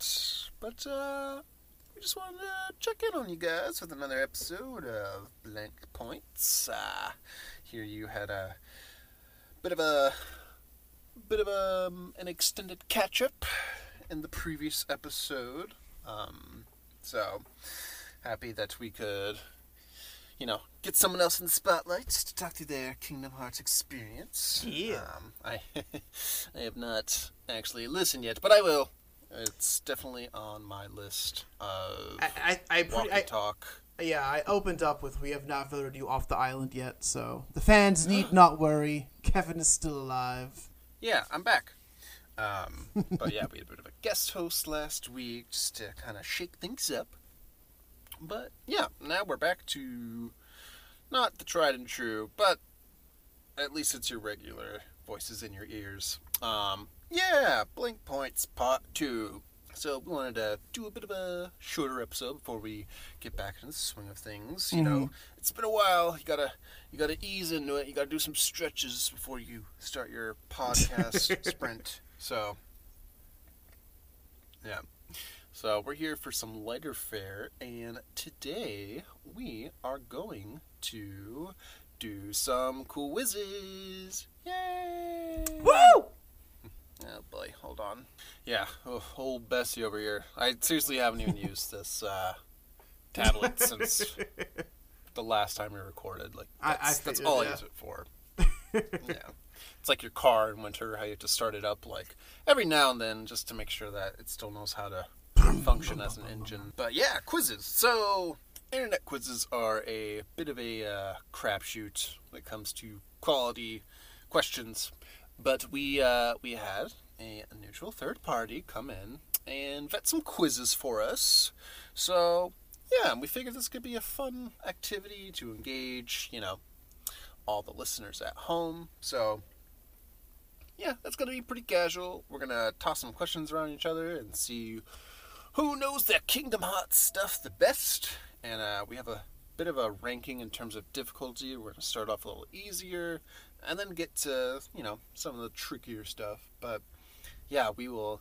minute, but uh, we just wanted to check in on you guys with another episode of Blank Points. Uh, here you had a bit of a bit of a, um, an extended catch up in the previous episode. Um, so happy that we could, you know, get someone else in the spotlight to talk through their Kingdom Hearts experience. Yeah. Um, I I have not actually listened yet, but I will. It's definitely on my list of I, I, I, walk pretty, and I talk. yeah, I opened up with we have not voted you off the island yet, so the fans need not worry. Kevin is still alive. Yeah, I'm back. Um, but yeah, we had a bit of a guest host last week just to kind of shake things up. But yeah, now we're back to not the tried and true, but at least it's your regular voices in your ears. Um, yeah, Blank Points Part 2. So we wanted to do a bit of a shorter episode before we get back into the swing of things. You know, mm-hmm. it's been a while. You gotta you gotta ease into it. You gotta do some stretches before you start your podcast sprint. So yeah. So we're here for some lighter fare, and today we are going to do some quizzes. Yay! Woo! Oh boy, hold on. Yeah, oh, old Bessie over here. I seriously haven't even used this uh, tablet since the last time we recorded. Like I- I that's, that's figured, all I use it for. yeah, it's like your car in winter. How you have to start it up like every now and then just to make sure that it still knows how to function as an engine. But yeah, quizzes. So internet quizzes are a bit of a uh, crapshoot when it comes to quality questions. But we uh, we had a, neutral third party come in and vet some quizzes for us. So yeah, we figured this could be a fun activity to engage, you know, all the listeners at home. So yeah, that's gonna be pretty casual. We're gonna toss some questions around each other and see who knows their Kingdom Hearts stuff the best. And uh, we have a bit of a ranking in terms of difficulty. We're gonna start off a little easier, and then get to you know some of the trickier stuff. But yeah, we will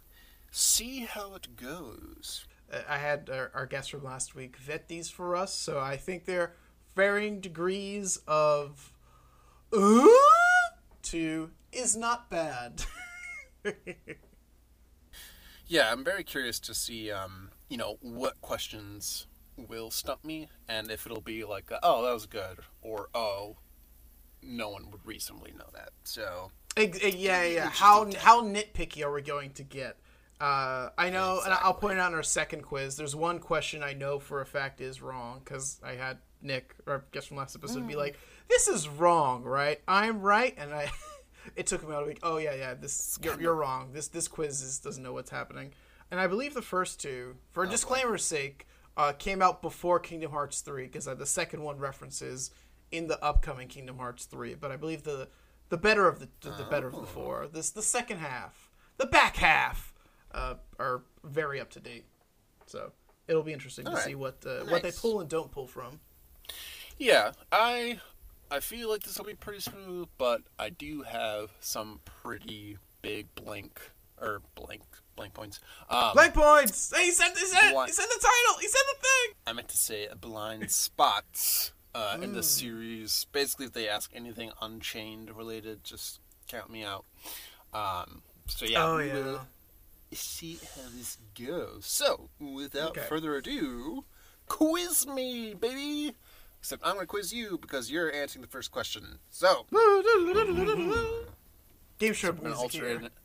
see how it goes. Uh, I had our, our guest from last week vet these for us, so I think they're varying degrees of uh, to is not bad. Yeah, I'm very curious to see, um, you know, what questions will stump me, and if it'll be like, oh, that was good, or oh, no one would reasonably know that. So eh, yeah, yeah. How how nitpicky are we going to get? Uh, I know, and I'll point out in our second quiz. There's one question I know for a fact is wrong because I had Nick, or I guess from last episode, be like, "This is wrong, right? I'm right," and I. it took him about a week. Oh yeah, yeah. This you're, you're wrong. This this quiz is, doesn't know what's happening. And I believe the first two, for disclaimer's sake, uh, came out before Kingdom Hearts three because uh, the second one references in the upcoming Kingdom Hearts three. But I believe the the better of the the, better of the four. This the second half, the back half, uh, are very up to date. So it'll be interesting to Alright. see what uh, what they pull and don't pull from. yeah, I I feel like this will be pretty smooth, but I do have some pretty big blank or blank blank points. Um, Blank points. Hey, he said he said he said the title. He said the thing. I meant to say a blind spots uh, mm. in the hmm. series. Basically, if they ask anything Unchained related, just count me out. Um, so yeah, oh, yeah. we'll see how this goes. So without okay. further ado, quiz me, baby. Except I'm gonna quiz you because you're answering the first question. So game show so alternate.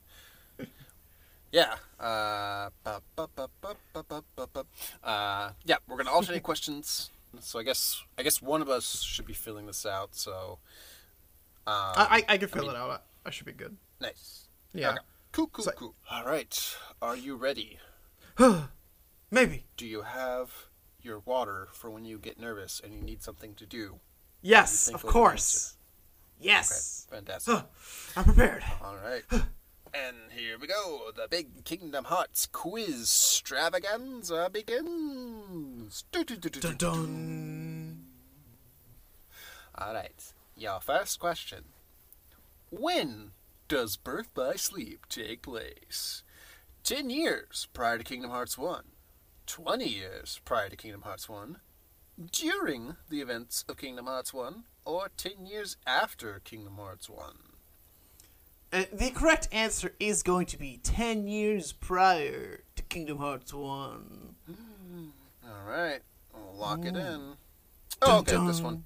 Yeah. Uh, bu- bu- bu- uh, yeah, we're going to alternate questions. So I guess I guess one of us should be filling this out. So um, I, I I can fill mean- it out. I, I should be good. nice. Yeah. Okay. Cool. Cool. So- cool. All right. Are you ready? Maybe. Do you have your water for when you get nervous and you need something to do? Yes, of course. Yes. Okay. Fantastic. I'm prepared. All right. And here we go. The big Kingdom Hearts quiz extravaganza begins. Dun dun. All right. Your first question. When does birth by sleep take place? 10 years prior to Kingdom Hearts 1, 20 years prior to Kingdom Hearts 1, during the events of Kingdom Hearts 1, or 10 years after Kingdom Hearts 1? Uh, the correct answer is going to be 10 years prior to Kingdom Hearts 1. All right, we'll lock it in. Oh, okay, Dun, this one.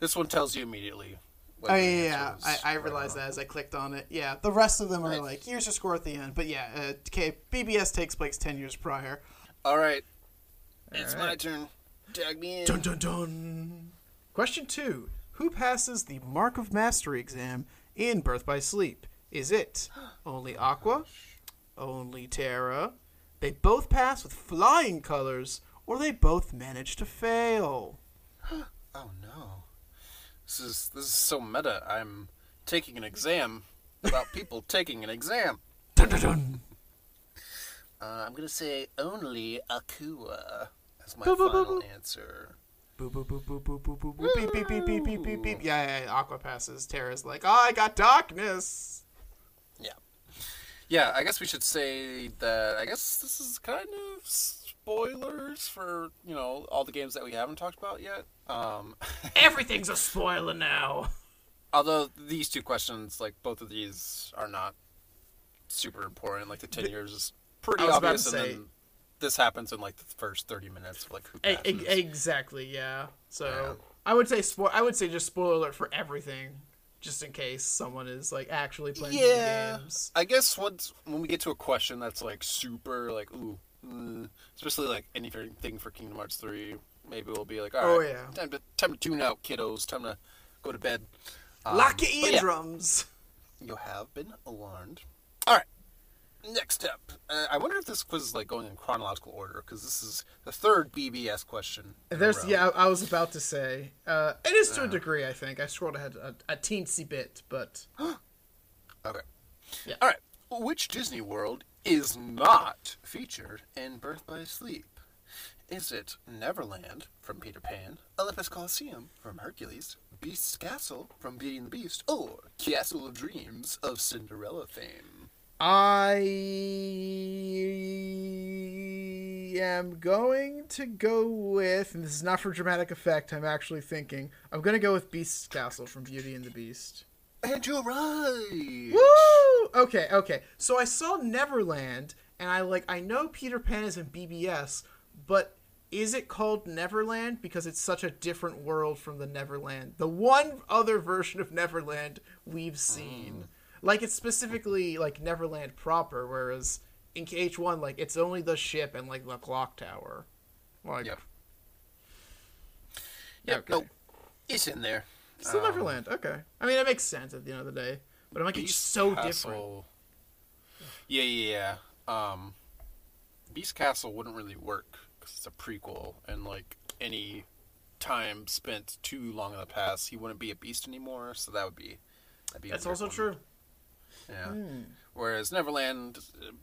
This one tells you immediately. Oh yeah, yeah. I, I realized wrong. that as I clicked on it. Yeah, the rest of them are Right. like here's your score at the end. But yeah, uh, okay, BBS takes place ten years prior. All right, it's All my turn. Tag me in. Dun dun dun. Question two: Who passes the Mark of Mastery exam in Birth by Sleep? Is it only Aqua, only Terra? They both pass with flying colors, or they both manage to fail. Oh no, this is this is so meta. I'm taking an exam about people taking an exam. Dun dun dun. Uh, I'm gonna say only Aqua as my final answer. Boop boop boop boop boop boop boop boop beep beep beep beep beep beep beep. Yeah, yeah, yeah. Aqua passes. Terra's like, oh, I got darkness. Yeah, yeah. I guess we should say that. I guess this is kind of spoilers for you know all the games that we haven't talked about yet. Um, Everything's a spoiler now. although these two questions, like both of these, are not super important. Like the ten years is pretty I was about obvious, to and say- then this happens in like the first thirty minutes. Of, like who passes. exactly. Yeah. So Yeah. I would say spo- I would say just spoiler alert for everything, just in case someone is like actually playing Yeah. the games. I guess once when we get to a question that's like super like ooh, mm, especially like anything for Kingdom Hearts three, maybe we'll be like, all right, Oh, yeah. time to time to tune out, kiddos. Time to go to bed. Um, Lock your yeah, eardrums. you have been warned. All right. Next up, uh, I wonder if this quiz is like going in chronological order because this is the third BBS question. There's yeah, I I was about to say uh, it is to a degree. I think I scrolled ahead a, a teensy bit, but Okay. Yeah. All right. Which Disney World is not featured in Birth by Sleep? Is it Neverland from Peter Pan, Olympus Coliseum from Hercules, Beast's Castle from Beauty and the Beast, or Castle of Dreams of Cinderella fame? I am going to go with, and this is not for dramatic effect. I'm actually thinking. I'm going to go with Beast's Castle from Beauty and the Beast. And you're right. Woo! Okay, okay. So I saw Neverland, and I like I know Peter Pan is in BBS, but is it called Neverland because it's such a different world from the Neverland, the one other version of Neverland we've seen? Mm. Like it's specifically like Neverland proper, whereas in KH1 like it's only the ship and like the clock tower. Like Yep. Yep. Okay. Nope. It's in there. still Um, Neverland. Okay. I mean, it makes sense at the end of the day, but I'm like it's Beast so different. Yeah, yeah, yeah. Um, Beast Castle wouldn't really work because it's a prequel, and like any time spent too long in the past, he wouldn't be a beast anymore. So that would be. That'd be That's also one. true. Yeah. Hmm. Whereas Neverland,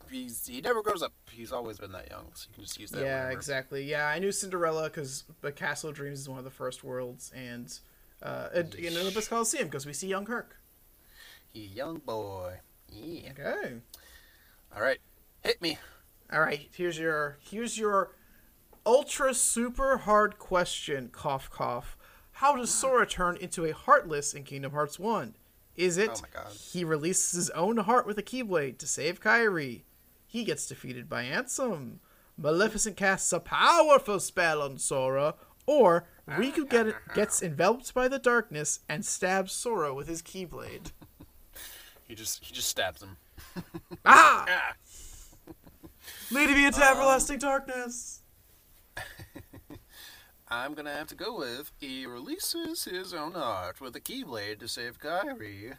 he's he never grows up. He's always been that young, so you can just use that. Yeah, whenever. exactly. Yeah, I knew Cinderella because the Castle of Dreams is one of the first worlds, and uh, and, Olympus Coliseum because we see young Herc. He young boy. Yeah. Okay. All right, hit me. All right. Here's your here's your ultra super hard question. Cough cough. How does Sora turn into a Heartless in Kingdom Hearts One? Is it Oh my God. he releases his own heart with a Keyblade to save Kairi? He gets defeated by Ansem. Maleficent casts a powerful spell on Sora, or Riku get, gets enveloped by the darkness and stabs Sora with his Keyblade. He just he just stabs him. Ah! Ah. Me into everlasting darkness. I'm gonna have to go with he releases his own art with a keyblade to save Kairi.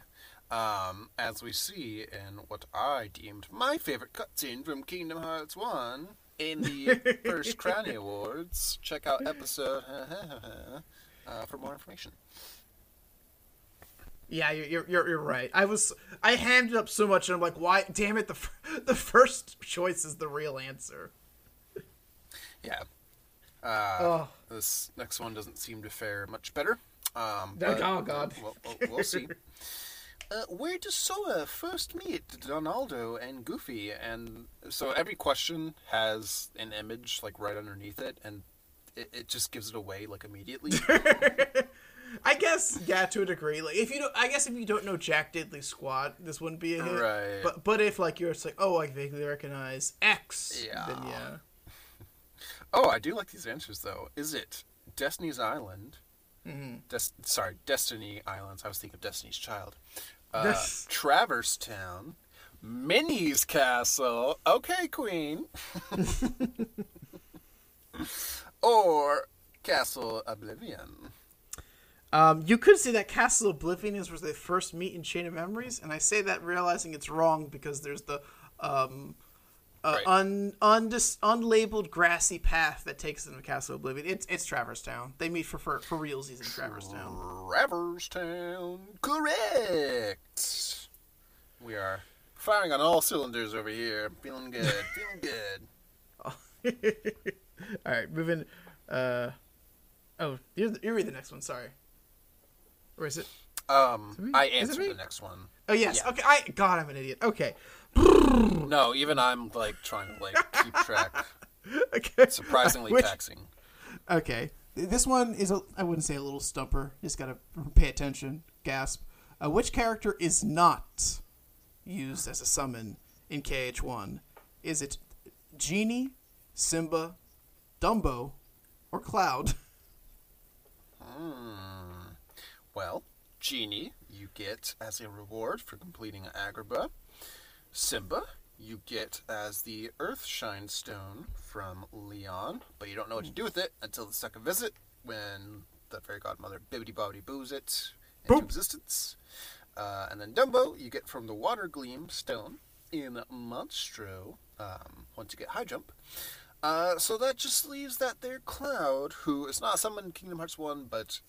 Um, as we see in what I deemed my favorite cutscene from Kingdom Hearts 1 in the first Cranny Awards. Check out episode uh, for more information. Yeah, you're, you're you're right. I was I handed up so much, and I'm like, why? Damn it! The f- the first choice is the real answer. Yeah. Uh, Oh. This next one doesn't seem to fare much better. Um, Oh, but oh, God. We'll, we'll, we'll see. uh, where does Sora first meet Donaldo and Goofy? And so every question has an image like right underneath it, and it, it just gives it away like immediately. I guess yeah, to a degree. Like if you don't, I guess if you don't know Jack Diddley Squad, this wouldn't be a hit. Right. But but if like you're just like, oh, I vaguely recognize X, Yeah. then yeah. Oh, I do like these answers though. Is it Destiny's Island? Mm-hmm. Des- sorry, Destiny Islands. I was thinking of Destiny's Child. Uh, Yes. Traverse Town, Minnie's Castle. Okay, Queen. or Castle Oblivion. Um, you could say that Castle Oblivion is where they first meet in Chain of Memories, and I say that realizing it's wrong because there's the um, uh, Right. un, undis, unlabeled grassy path that takes them to Castle Oblivion. It's it's Traverse Town. They meet for for, for realsies in Traverse Town. Traverse Town. Correct. We are firing on all cylinders over here. Feeling good. Feeling good. All right, moving. Uh, oh, you you read the next one. Sorry. Or is it? Um? I answered the next one. Oh yes. Yeah. Okay. I God, I'm an idiot. Okay. No, even I'm like trying to like keep track. Okay. Surprisingly taxing. Okay. This one is a I wouldn't say a little stumper. Just gotta pay attention. Gasp. Uh, which character is not used as a summon in KH1? Is it Genie, Simba, Dumbo, or Cloud? Hmm. Well, Genie, you get as a reward for completing Agrabah. Simba, you get as the Earthshine Stone from Leon, but you don't know what to do with it until the second visit when the fairy godmother Bibbidi Bobbidi boos it into Boop. existence. Uh, and then Dumbo, you get from the Water Gleam Stone in Monstro um, once you get high jump. Uh, so that just leaves that there Cloud, who is not someone in Kingdom Hearts 1, but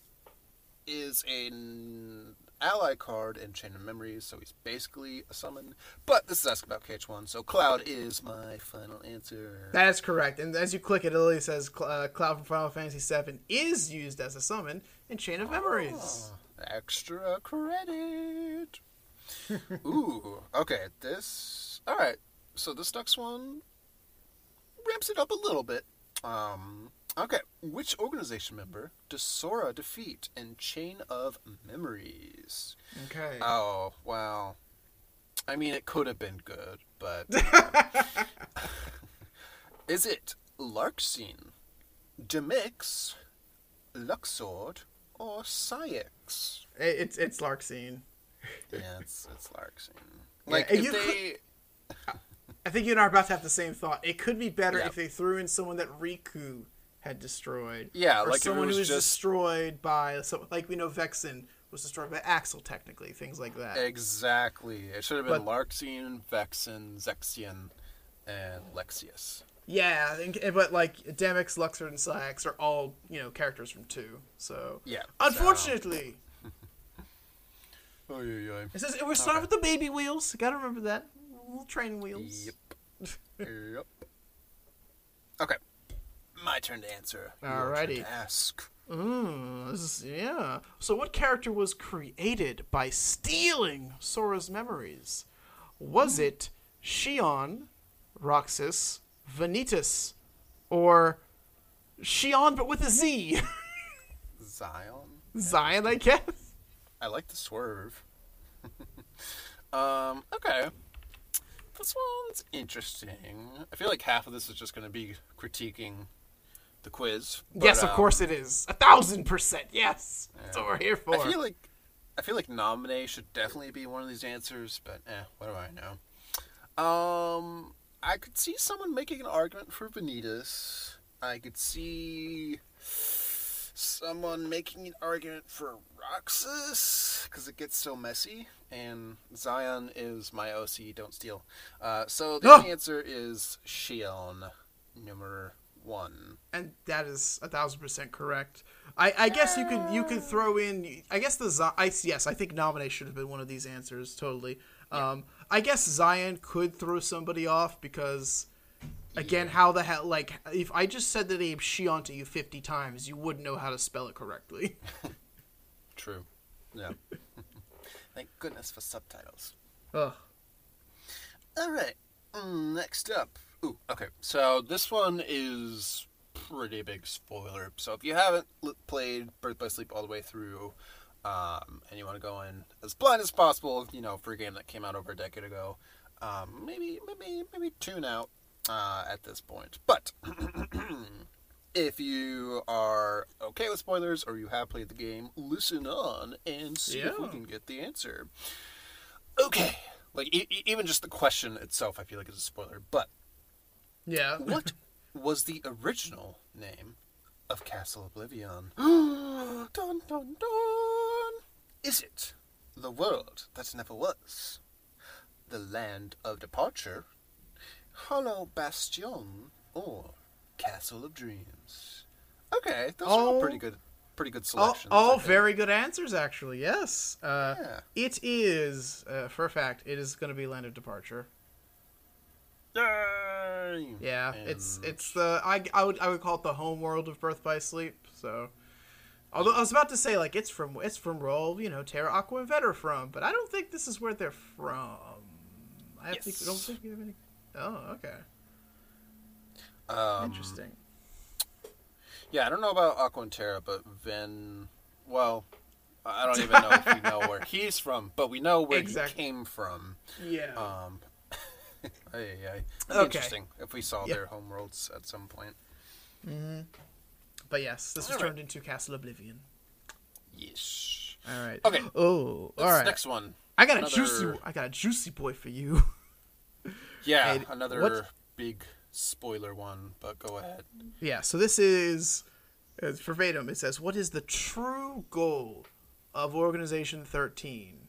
is an ally card in Chain of Memories, so he's basically a summon. But this is asking about KH1, so Cloud is my final answer. That is correct. And as you click it, it literally says uh, Cloud from Final Fantasy VII is used as a summon in Chain of Memories. Extra credit. Ooh, okay, this. Alright, so this next one ramps it up a little bit. Um, okay, which organization member does Sora defeat in Chain of Memories? Okay. Oh, well. I mean, it could have been good, but. is it Larxene, Demyx, Luxord, or Saïx? It's it's Larxene. Yeah, it's, it's Larxene. Like, and if you they. I think you and I are about to have the same thought. It could be better Yeah. if they threw in someone that Riku had destroyed. Yeah, or like someone was who was just- destroyed by so like we know Vexen was destroyed by Axel technically, things like that. Exactly. It should have been But- Larxene, Vexen, Zexion, and Lexaeus. Yeah, I think, but like Demyx, Luxord, and Saïx are all you know characters from two. So Yeah. unfortunately, Oh, yeah, yeah. it says we're starting with the baby wheels. Got to remember that little training wheels. Yep. yep. Okay. My turn to answer. Alrighty. to ask. Mm, this is yeah. So, what character was created by stealing Sora's memories? Was it Xion, Roxas, Vanitas, or Xion but with a Z? Zion. Zion, I guess. I like the swerve. um, okay. This one's interesting. I feel like half of this is just going to be critiquing the quiz. but, yes, of um, course it is. A thousand percent. Yes, that's what we're here for. I feel like I feel like Naminé should definitely be one of these answers, but eh, what do I know? Um, I could see someone making an argument for Vanitas. I could see someone making an argument for Roxas because it gets so messy, and Zion is my OC. Don't steal. Uh, so the only answer is Xion, number one. and that is a thousand percent correct. I, I guess you could you could throw in. I guess the Zi- I yes, I think Naminé should have been one of these answers. Totally. Um, I guess Zion could throw somebody off because, again, how the hell? Like, if I just said the name Xion to you fifty times, you wouldn't know how to spell it correctly. True. Yeah. Thank goodness for subtitles. Ugh. All right. Mm, next up. Ooh, okay. So this one is pretty big spoiler. So if you haven't played Birth by Sleep all the way through, um, and you want to go in as blind as possible, you know, for a game that came out over a decade ago, um, maybe maybe maybe tune out uh, at this point. But if you are okay with spoilers or you have played the game, listen on and see if we can get the answer. Okay. Like e- even just the question itself, I feel like is a spoiler. But Yeah. what was the original name of Castle Oblivion? dun dun dun. Is it the world that never was, the land of departure, Hollow Bastion, or Castle of Dreams? Okay, those are all All- pretty good, pretty good all, selections. I all very good answers, actually. Yes. Uh, Yeah. It is, uh, for a fact, it is going to be Land of Departure. Yay! Yeah, it's And- it's the I, I would I would call it the home world of Birth by Sleep. So, although I was about to say like it's from it's from where all you know Terra Aqua and Ven are from, but I don't think this is where they're from. I have Yes. to, don't think we have any. Oh, okay, Um, interesting. Yeah, I don't know about Aqua and Terra, but Ven. Well, I don't even know if we know where he's from, but we know where Exact- he came from. Yeah. Um, ay, ay. Okay. Interesting if we saw Yeah. their homeworlds at some point. Mm-hmm. but yes, this was all right. turned into Castle Oblivion. Yes. All right. Okay. Oh, all right. next one. I got a juicy. I got a juicy boy for you. Yeah, Hey, another what- big spoiler one, but go ahead. Yeah, so this is it's verbatim. It says, "What is the true goal of Organization 13?"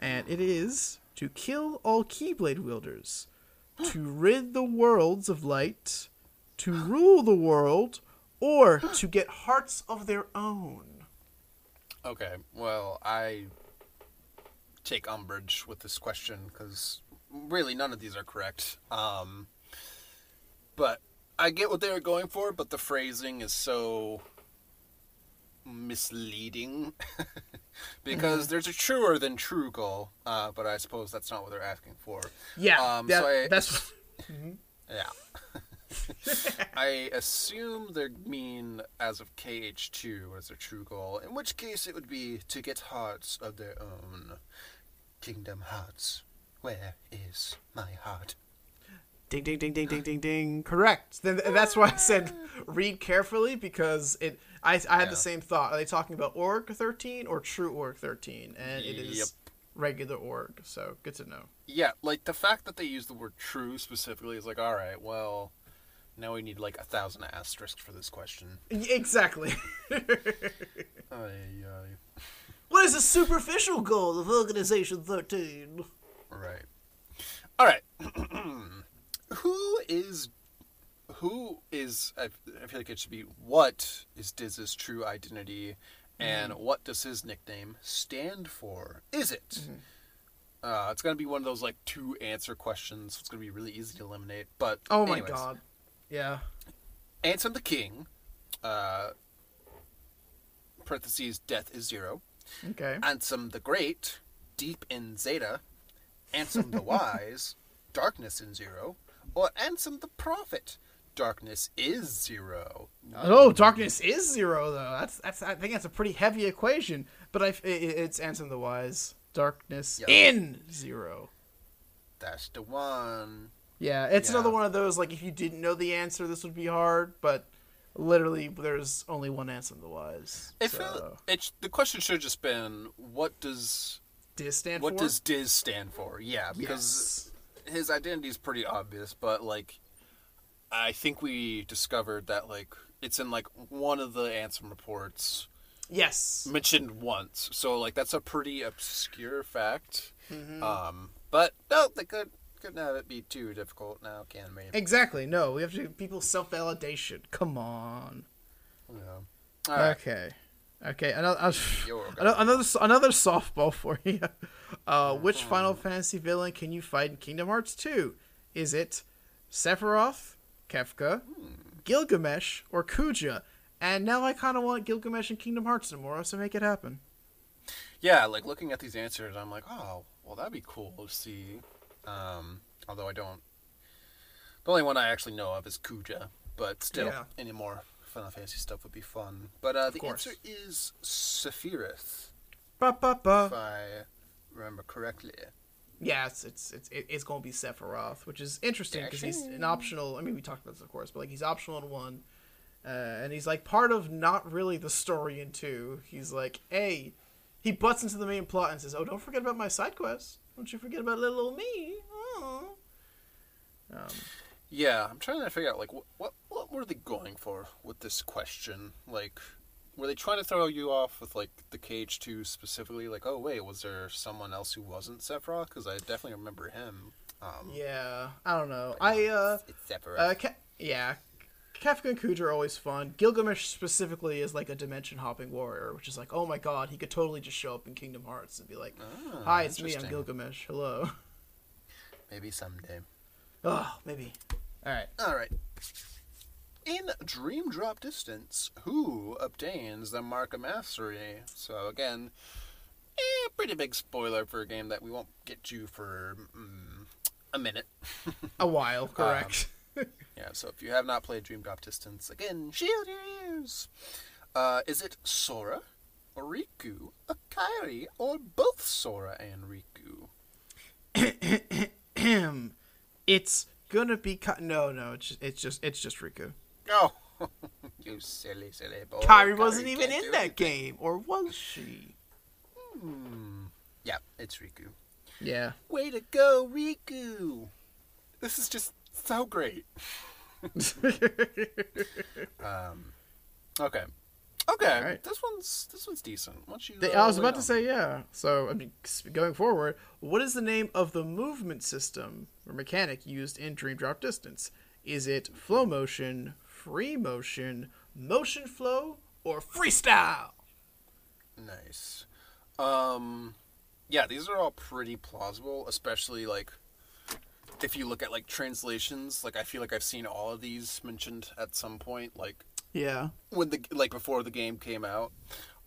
And it is to kill all Keyblade wielders, to rid the worlds of light, to rule the world, or to get hearts of their own. Okay, well, I take umbrage with this question because really none of these are correct. Um, but I get what they were going for, but the phrasing is so misleading because there's a truer than true goal, uh, but I suppose that's not what they're asking for. Yeah, Um, that- so I- that's Yeah. I assume they mean as of KH2 as their true goal, in which case it would be to get hearts of their own. Kingdom Hearts, where is my heart? Ding ding ding ding ding ding ding. Correct. Then that's why I said ah. read carefully because it. I I had Yeah. the same thought. Are they talking about Org 13 or True Org 13? And it is Yep. regular Org. So good to know. Yeah, like the fact that they use the word true specifically is like, alright, well, now we need like a thousand asterisks for this question. Exactly. Ay, ay. what is the superficial goal of Organization 13? Right. All right. who is who is I, I feel like it should be what is Diz's true identity and what does his nickname stand for? Is it? Uh, it's gonna be one of those like two answer questions. It's gonna be really easy to eliminate. But Oh my anyways, god. Yeah. Ansem the King. Uh, parentheses Death is zero. Okay. Ansem the Great, Deep in Zeta, Ansem the Wise, Darkness in Zero, or Ansem the Prophet, Darkness is Zero. Oh, darkness is zero though. That's that's. I think that's a pretty heavy equation. But I, it, it's Ansem the Wise. Darkness Yep. in zero. That's the one. Yeah, it's Yeah. another one of those like if you didn't know the answer, this would be hard. But literally, there's only one answer in the wise. It so, it, the question should have just been, what does Diz stand what for? What does Diz stand for? Yeah, because yes. His identity is pretty obvious, but like, I think we discovered that like it's in like one of the Ansem reports. Yes. mentioned once. So like that's a pretty obscure fact. Mm-hmm. Um, but no, they could couldn't have it be too difficult now, can we? Exactly. No, we have to people self validation. Come on. Yeah. All right. Okay. Okay. Another another another softball for you. Uh, which. Final Fantasy villain can you fight in Kingdom Hearts 2? Is it Sephiroth, Kefka, Hmm. Gilgamesh, or Kuja? And now I kind of want Gilgamesh in Kingdom Hearts tomorrow, so make it happen. yeah, like looking at these answers, I'm like, oh, well, that'd be cool to see. Um, although I don't. The only one I actually know of is Kuja, but still, Yeah. any more Final Fantasy stuff would be fun. But uh, the answer is Sephiroth, Ba, ba, if. I remember correctly. Yes, it's it's it's going to be Sephiroth, which is interesting because he's an optional. I mean, we talked about this, of course, but like he's optional in one, uh, and he's like part of not really the story in two. He's like, hey, he butts into the main plot and says, "Oh, don't forget about my side quest. Don't you forget about little old me." Aw." Um, Yeah, I'm trying to figure out like what what what were they going for with this question? Like, were they trying to throw you off with like the KH2 specifically? Like, oh wait, was there someone else who wasn't Sephiroth? Because I definitely remember him. Um, yeah, I don't know. I uh, it's Sephiroth. uh, Ka- yeah. Kefka and Kuja are always fun. Gilgamesh specifically is like a dimension hopping warrior, which is like, oh my god, he could totally just show up in Kingdom Hearts and be like, Ah, Hi, it's me. I'm. Gilgamesh. Hello. Maybe someday. Oh, maybe. All right. All right. In Dream Drop Distance, who obtains the Mark of Mastery? So again, eh, pretty big spoiler for a game that we won't get you for mm, a minute. A while, correct. Yeah, so if you have not played Dream Drop Distance, again, shield your ears. Uh, is it Sora, or Riku, a Kairi, or both Sora and Riku? it's gonna be Ka- no, no. It's just, it's just it's just Riku. Oh, you silly, silly boy. Kairi wasn't even in that anything. game, or was she? Hmm. Yeah, it's Riku. Yeah. Way to go, Riku! This is just so great. Um, okay, okay. Alright. This one's this one's decent. Why don't you? They- uh, I was about it to say yeah. So I mean, going forward, what is the name of the movement system or mechanic used in Dream Drop Distance? Is it flow motion, free motion, motion flow, or freestyle? Nice. Um, yeah, these are all pretty plausible, especially like if you look at like translations. Like I feel like I've seen all of these mentioned at some point, like Yeah. when the like before the game came out.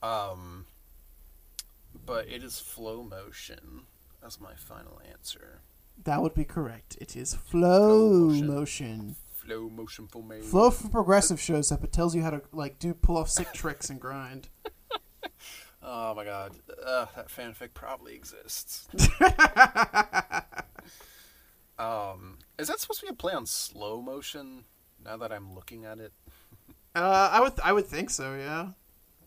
Um, but it is flow motion. That's my final answer. That would be correct. It is flow Flow motion. motion. Flow motion for me. Flow for progressive shows up. It tells you how to like do pull off sick tricks and grind. Oh my god, uh, that fanfic probably exists. um, is that supposed to be a play on slow motion? Now that I'm looking at it. Uh, I would I would think so. Yeah.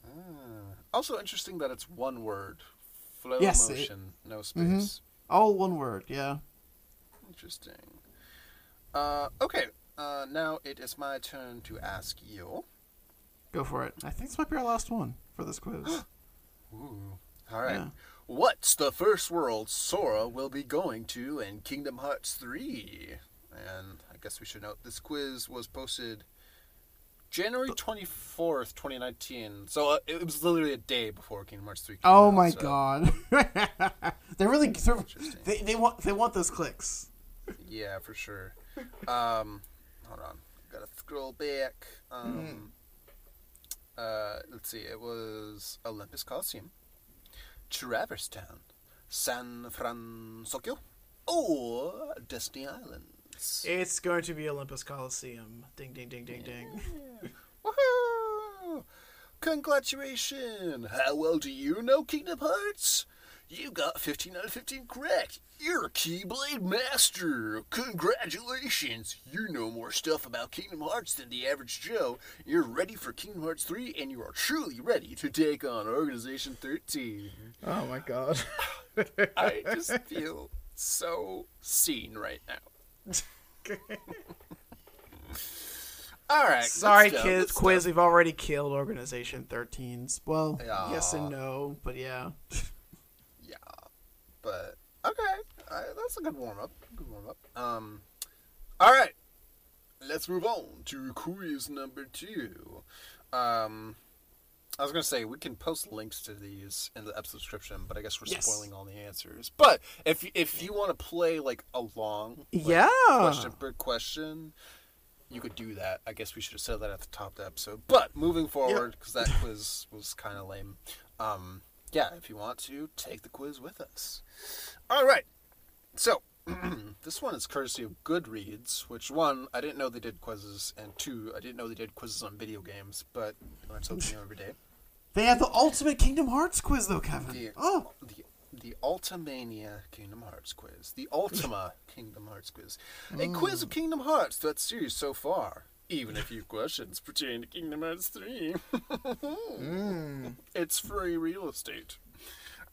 Ah. Also interesting that it's one word. Flow Yes, it- motion, no space. Mhm. All one word. Yeah. Interesting. Uh, okay. Uh, now it is my turn to ask you. Go for it. I think this might be our last one for this quiz. Ooh. All right. Yeah. What's the first world Sora will be going to in Kingdom Hearts 3? And I guess we should note this quiz was posted January 24th, 2019. So uh, it was literally a day before Kingdom Hearts 3 came oh out, my so- god. they really they're- they they want they want those clicks. Yeah, for sure. Um, hold on. Gotta scroll back. Um, uh, let's see. It was Olympus Coliseum, Traverse Town, San Francisco, or Destiny Islands. It's going to be Olympus Coliseum. Ding ding ding ding ding. Woohoo! Congratulations! How well do you know Kingdom Hearts? You got 15 out of 15 correct. You're a Keyblade Master. Congratulations! You know more stuff about Kingdom Hearts than the average Joe. You're ready for Kingdom Hearts 3, and you are truly ready to take on Organization 13. Oh my god. I just feel so seen right now. All right. Sorry, kids. go. Quiz. We've already killed Organization 13s. Well, Yes and no, but. Yeah, but okay, that's a good warm up. Good warm up. Um, all right, let's move on to quiz number two. Um, I was gonna say we can post links to these in the episode description, but I guess we're Yes. spoiling all the answers. But if if you want to play like along, like, Yeah. question per question. You could do that. I guess we should have said that at the top of the episode. But moving forward, because that quiz was kind of lame. Um, yeah, if you want to, take the quiz with us. All right. So, this one is courtesy of Goodreads, which one, I didn't know they did quizzes, and two, I didn't know they did quizzes on video games, but learn something new every day. They have the ultimate Kingdom Hearts quiz though, Kevin. The, Oh, the, the Ultimania Kingdom Hearts quiz. The Ultima Kingdom Hearts quiz. A quiz of mm. Kingdom Hearts that's series so far. Even a few questions pertaining to Kingdom Hearts 3. It's free real estate.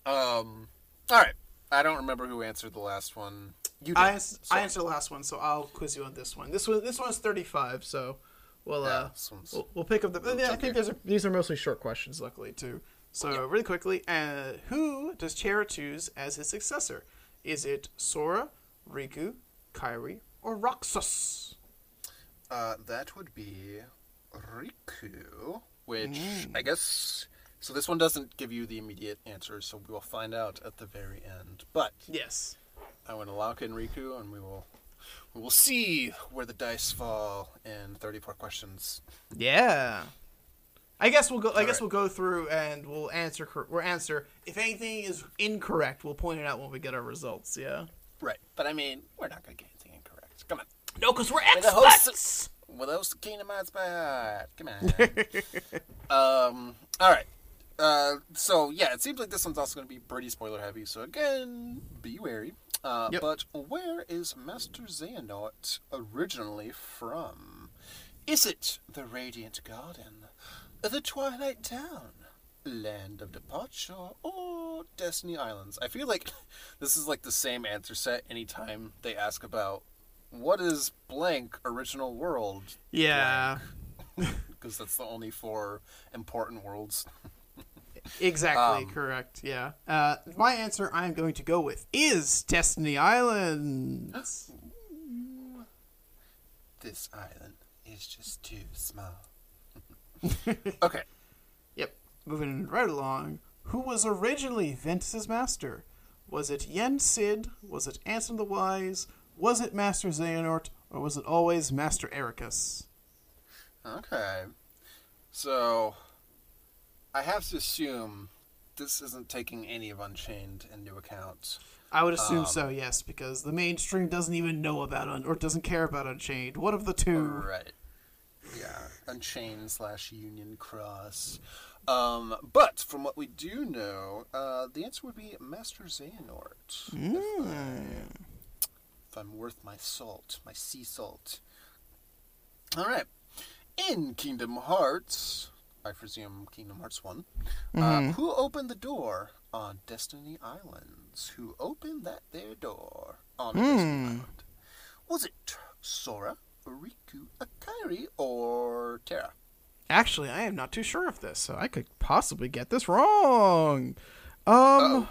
Um, alright. I don't remember who answered the last one. You did. I, so- I answered the last one, so I'll quiz you on this one. This one, this one's thirty-five, so we'll Yeah, uh, we'll, we'll pick up the. Yeah, I think these are these are mostly short questions, luckily too. So really quickly, uh, who does Terra choose as his successor? Is it Sora, Riku, Kairi, or Roxas? Uh, that would be Riku, which I guess. So this one doesn't give you the immediate answer, so we will find out at the very end. But Yes. I want to lock in Riku, and we will we will see where the dice fall in 34 questions. Yeah. I guess we'll go. I guess right. we'll go through and we'll answer. We'll answer if anything is incorrect. We'll point it out when we get our results. Yeah. Right. But I mean, we're not going to get anything incorrect. Come on. No, because we're We're the experts. hosts. With those Kingdom Hearts by heart. Come on. um. All right. Uh, so yeah, it seems like this one's also going to be pretty spoiler heavy. So again, be wary. Uh, Yep. But where is Master Xehanort originally from? Is it the Radiant Garden, the Twilight Town, Land of Departure, or Destiny Islands? I feel like this is like the same answer set anytime they ask about what is blank original world Yeah. because that's the only four important worlds. Exactly Um, correct. Yeah. Uh, my answer I'm going to go with is Destiny Island. This island is just too small. okay, Yep. Moving right along. Who was originally Ventus's master? Was it Yen Sid? Was it Ansem the Wise? Was it Master Xehanort? Or was it always Master Eraqus? okay. So, I have to assume this isn't taking any of Unchained into account. I would assume Um, so, yes, because the mainstream doesn't even know about Un- or doesn't care about Unchained. One of the two. Right. Yeah, Unchained slash Union Cross. Um, but from what we do know, uh, the answer would be Master Xehanort. I, if I'm worth my salt, my sea salt. All right. In Kingdom Hearts, I presume Kingdom Hearts 1, uh, who opened the door on Destiny Islands? Who opened that there door on Destiny Island? Was it Sora, Riku, Akari, or Terra? Actually, I am not too sure of this, so I could possibly get this wrong. Um,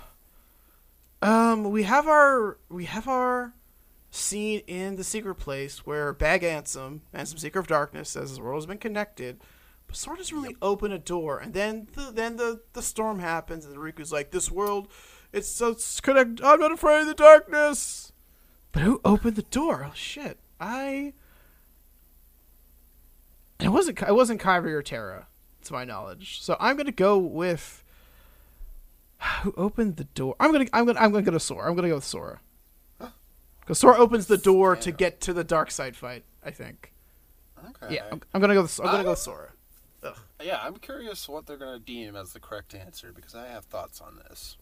um, we have our we have our scene in the secret place where Bag Ansem and some Seeker of Darkness says the world has been connected, but Sora doesn't really open a door, and then the then the the storm happens, and Riku's like, "This world, it's so connected. I'm not afraid of the darkness." But who opened the door? Oh shit! I. It wasn't. It wasn't Kairi or Terra, to my knowledge. So I'm gonna go with who opened the door. I'm gonna. I'm gonna. I'm gonna go to Sora. I'm gonna go with Sora. Because Sora opens the door to get to the dark side fight. I think. Okay. Yeah, I'm, I'm gonna go. With, I'm gonna go with Sora. Ugh. Yeah, I'm curious what they're going to deem as the correct answer because I have thoughts on this.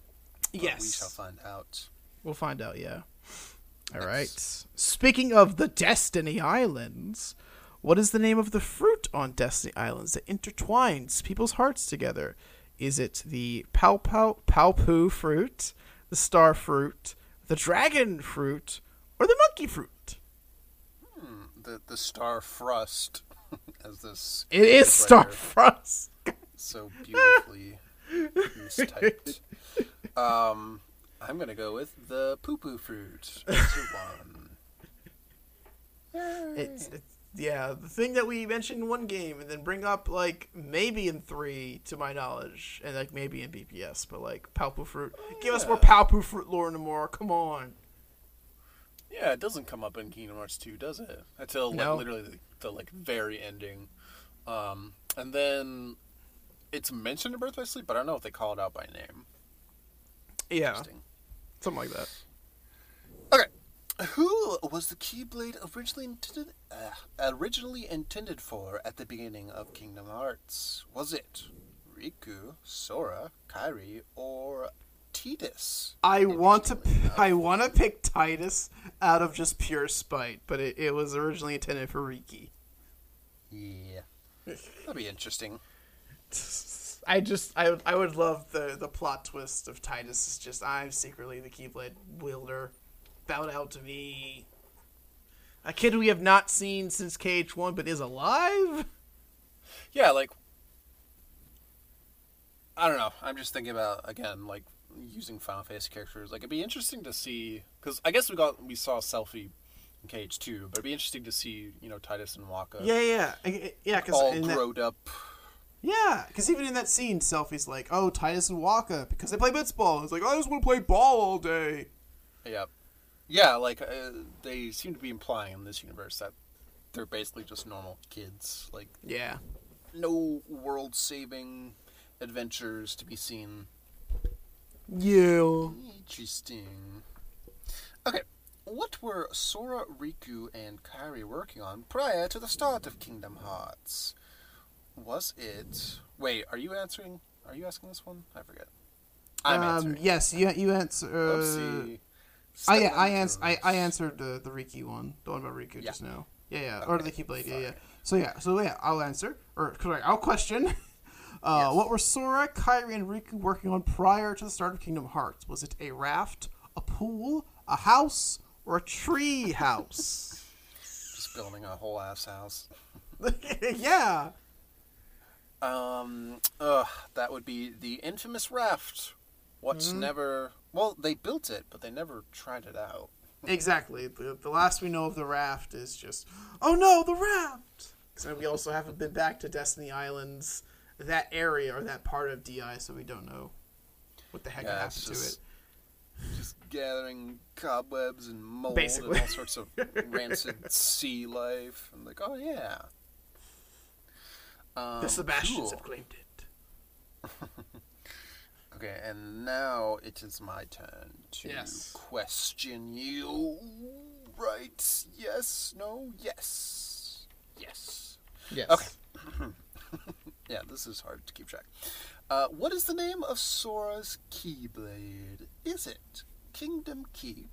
But Yes. We shall find out. We'll find out, yeah. All right. Speaking of the Destiny Islands, what is the name of the fruit on Destiny Islands that intertwines people's hearts together? Is it the Palpau Paopu fruit, the star fruit, the dragon fruit, or the monkey fruit? The the star frust, as this It is star frost. so beautifully mistyped. Um, I'm going to go with the poo poo fruit. It's, it's yeah, the thing that we mentioned in one game and then bring up like maybe in three to my knowledge, and like maybe in BBS, but like Paopu fruit. Give us more Paopu fruit lore no more. Come on. Yeah, it doesn't come up in Kingdom Hearts 2, does it? Until like No. literally the, the like very ending. Um, and then it's mentioned in Birth by Sleep, but I don't know if they call it out by name. Yeah. Interesting. Something like that. Okay. Who was the Keyblade originally intended uh, originally intended for at the beginning of Kingdom Hearts? Was it Riku, Sora, Kairi, or Tidus? I want to. I want to pick Tidus out of just pure spite, but it, it was originally intended for Riku. Yeah. That'd be interesting. I just I would I would love the the plot twist of Tidus is just I'm secretly the Keyblade wielder. Bowed out to me. A kid we have not seen since KH1 but is alive? Yeah, like I don't know. I'm just thinking about again, like using Final Fantasy characters. Like it'd be interesting to see because I guess we got we saw Selphie in KH two, but it'd be interesting to see you know Tidus and Wakka Yeah, yeah. I- Yeah, cuz all in that, up. Yeah, because even in that scene, Selphie's like, "Oh, Tidus and Wakka," because they play blitzball. It's like, "I just want to play ball all day." Yeah, yeah. Like uh, they seem to be implying in this universe that they're basically just normal kids. Like Yeah. no world saving adventures to be seen. Yeah. Interesting. Okay, what were Sora, Riku, and Kairi working on prior to the start of Kingdom Hearts? Was it? Wait, are you answering? Are you asking this one? I forget. I'm um, answering. Yes, you you answer. Uh, I I, ans- I. I answered the the Riku one, the one about Riku Yeah. just now. Yeah, yeah, or the Keyblade. Yeah, yeah. So yeah, so yeah, I'll answer or correct. I'll question. Uh, Yes. What were Sora, Kairi, and Riku working on prior to the start of Kingdom Hearts? Was it a raft, a pool, a house, or a tree house? Just building a whole ass house. yeah. Um, ugh, that would be the infamous raft. What's Mm-hmm. never? Well, they built it, but they never tried it out. Exactly. The, the last we know of the raft is just, oh no, the raft. So we also haven't been back to Destiny Islands, that area or that part of DI, so we don't know what the heck Yeah, happened it's to just- it. Just gathering cobwebs and mold Basically. and all sorts of rancid sea life. And like, oh yeah. Um, the Sebastians cool. have claimed it. Okay, and now it is my turn to Yes. question you. Right? Yes? No? Yes. Yes. Yes. Okay. Yeah, this is hard to keep track. Uh, what is the name of Sora's Keyblade? Is it Kingdom Key,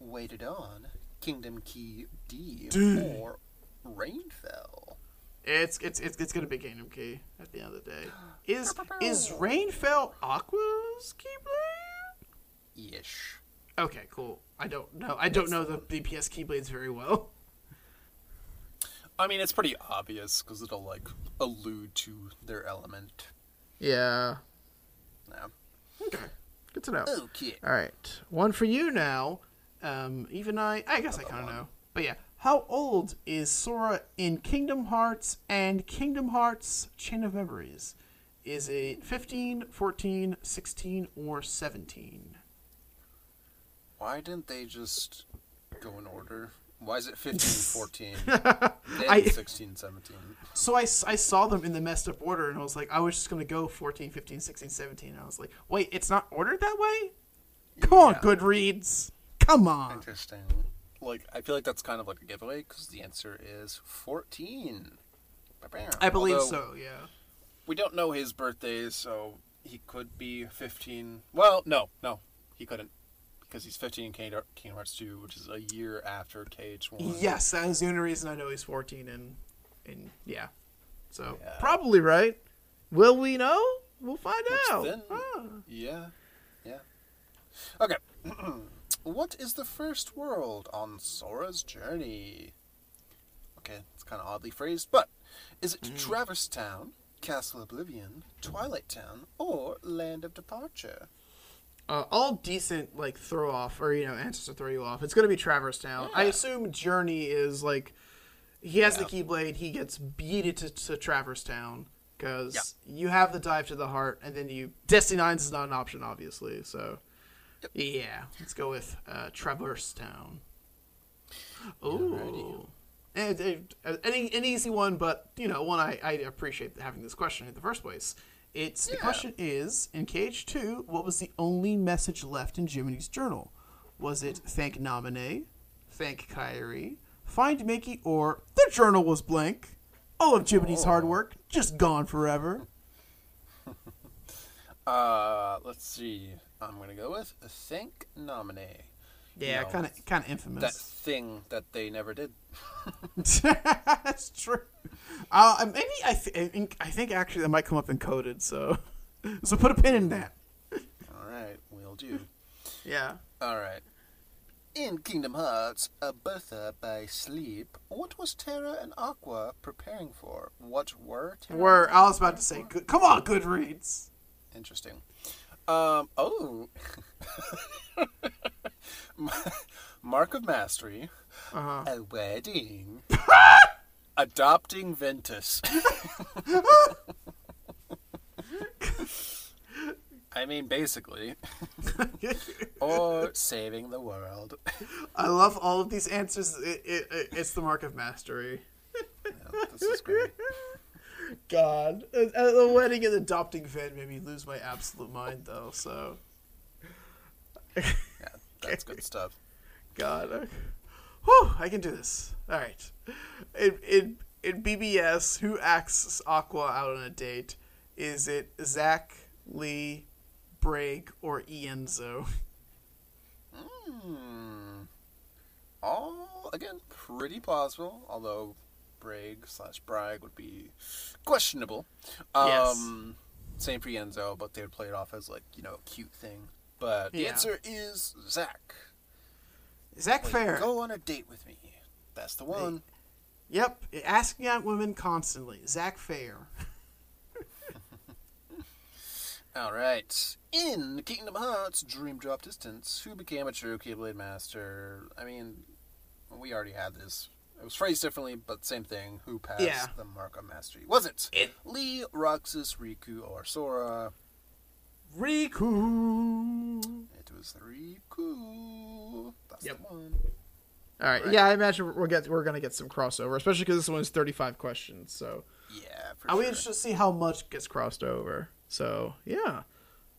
Way to Dawn, Kingdom Key D, D. or Rainfell? It's it's it's, it's gonna be Kingdom Key at the end of the day. Is is Rainfell Aqua's Keyblade? Ish. Okay, cool. I don't know. I don't know the BBS Keyblades very well. I mean, it's pretty obvious because it'll like allude to their element. Yeah. Now, Okay, good to know. okay. All right, one for you now. Um, even I, I guess I kind of know, but yeah. How old is Sora in Kingdom Hearts and Kingdom Hearts Chain of Memories? Is it 15, 14, 16, or 17? Why didn't they just go in order? Why is it 15, 14, then I- 16, 17? So I, I saw them in the messed up order, and I was like, I was just going to go 14, 15, 16, 17. And I was like, wait, it's not ordered that way? Come on, Yeah. Goodreads. Come on. Interesting. Like, I feel like that's kind of like a giveaway because the answer is 14. I believe Although, so, yeah. We don't know his birthday, so he could be 15. Well, no, no, he couldn't. Because he's 15 in Kingdom Hearts 2, which is a year after KH1. Yes, that is the only reason I know he's 14 and and yeah. So Yeah. probably right. Will we know? We'll find Which out. then-. Yeah, yeah. Okay. what is the first world on Sora's journey? Okay, it's kind of oddly phrased, but is it mm-hmm. Traverse Town, Castle Oblivion, Twilight Town, or Land of Departure? Uh, all decent like throw off or you know answers to throw you off. It's gonna be Traverse Town. I assume Journey is like he has the Yeah. Keyblade. He gets beated to, to Traverse Town because you have the dive to the heart, and then you Destiny Nines is not an option, obviously. So yeah, let's go with uh, Traverse Town. Ooh. And, and- an, e- an easy one, but you know, one I, I appreciate having this question in the first place. It's the question is in KH two, what was the only message left in Jiminy's journal? Was it thank Naminé, thank Kairi, find Mickey, or the journal was blank? All of Jiminy's hard work just gone forever. Uh, let's see. I'm gonna go with thank Naminé. Yeah, kind of kind of infamous. That thing that they never did. That's true. Uh, maybe I, th- I think I think actually that might come up encoded. So so put a pin in that. All right, we'll do. Yeah. All right. In Kingdom Hearts, a Birth by Sleep. What was Terra and Aqua preparing for? What were Terra? Were I was about to say, good, come on, Goodreads. Interesting. Um. Oh. Mark of Mastery. Uh-huh. A wedding. Adopting Ventus. I mean, basically. or saving the world. I love all of these answers. It, it, it, it's the mark of mastery. Yeah, this is great. God, the wedding and adopting Ven made me lose my absolute mind, though. So, Yeah, that's good stuff. God, whew, I can do this. All right. In, in in BBS, who asks Aqua out on a date? Is it Zack, Lea, Braig, or Ienzo? Hmm. All again pretty plausible, although Braig slash Braig would be questionable. Um, Yes. Same for Ienzo, but they would play it off as like you know a cute thing. But the Yeah. answer is Zack. Zack Like, Fair. Go on a date with me. That's the one. Yep, asking out women constantly. Zack Fair. All right. In Kingdom Hearts Dream Drop Distance, who became a true Keyblade Master? I mean, we already had this. It was phrased differently, but same thing. Who passed Yeah. the mark of mastery? Was it, It- Lea, Roxas, Riku, or Sora? Riku. It was Riku. That's Yep. the one. All right. Right. Yeah, I imagine we'll get we're gonna get some crossover, especially because this one is thirty five questions. So Yeah, for I'll be interested to see how much gets crossed over. So yeah.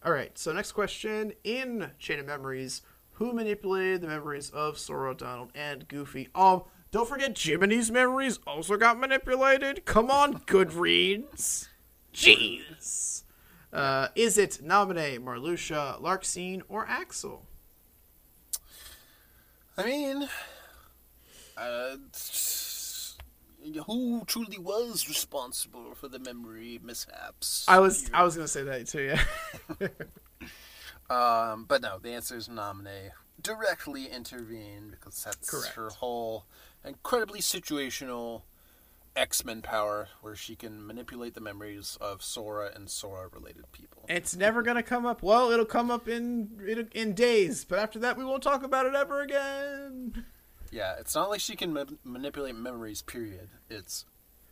All right. So next question in Chain of Memories: Who manipulated the memories of Sora, Donald, and Goofy? Um, don't forget Jiminy's memories also got manipulated. Come on, Goodreads. Jeez. Uh, is it Naminé, Marluxia, Larxene, or Axel? I mean, uh, who truly was responsible for the memory mishaps? I was? I was gonna say that too. Yeah. Um, but no, the answer is Naminé. Directly intervene because that's Correct. her whole incredibly situational X Men power, where she can manipulate the memories of Sora and Sora related people. It's never gonna come up. Well, it'll come up in in, days, but after that, we won't talk about it ever again. Yeah, it's not like she can ma- manipulate memories. Period. It's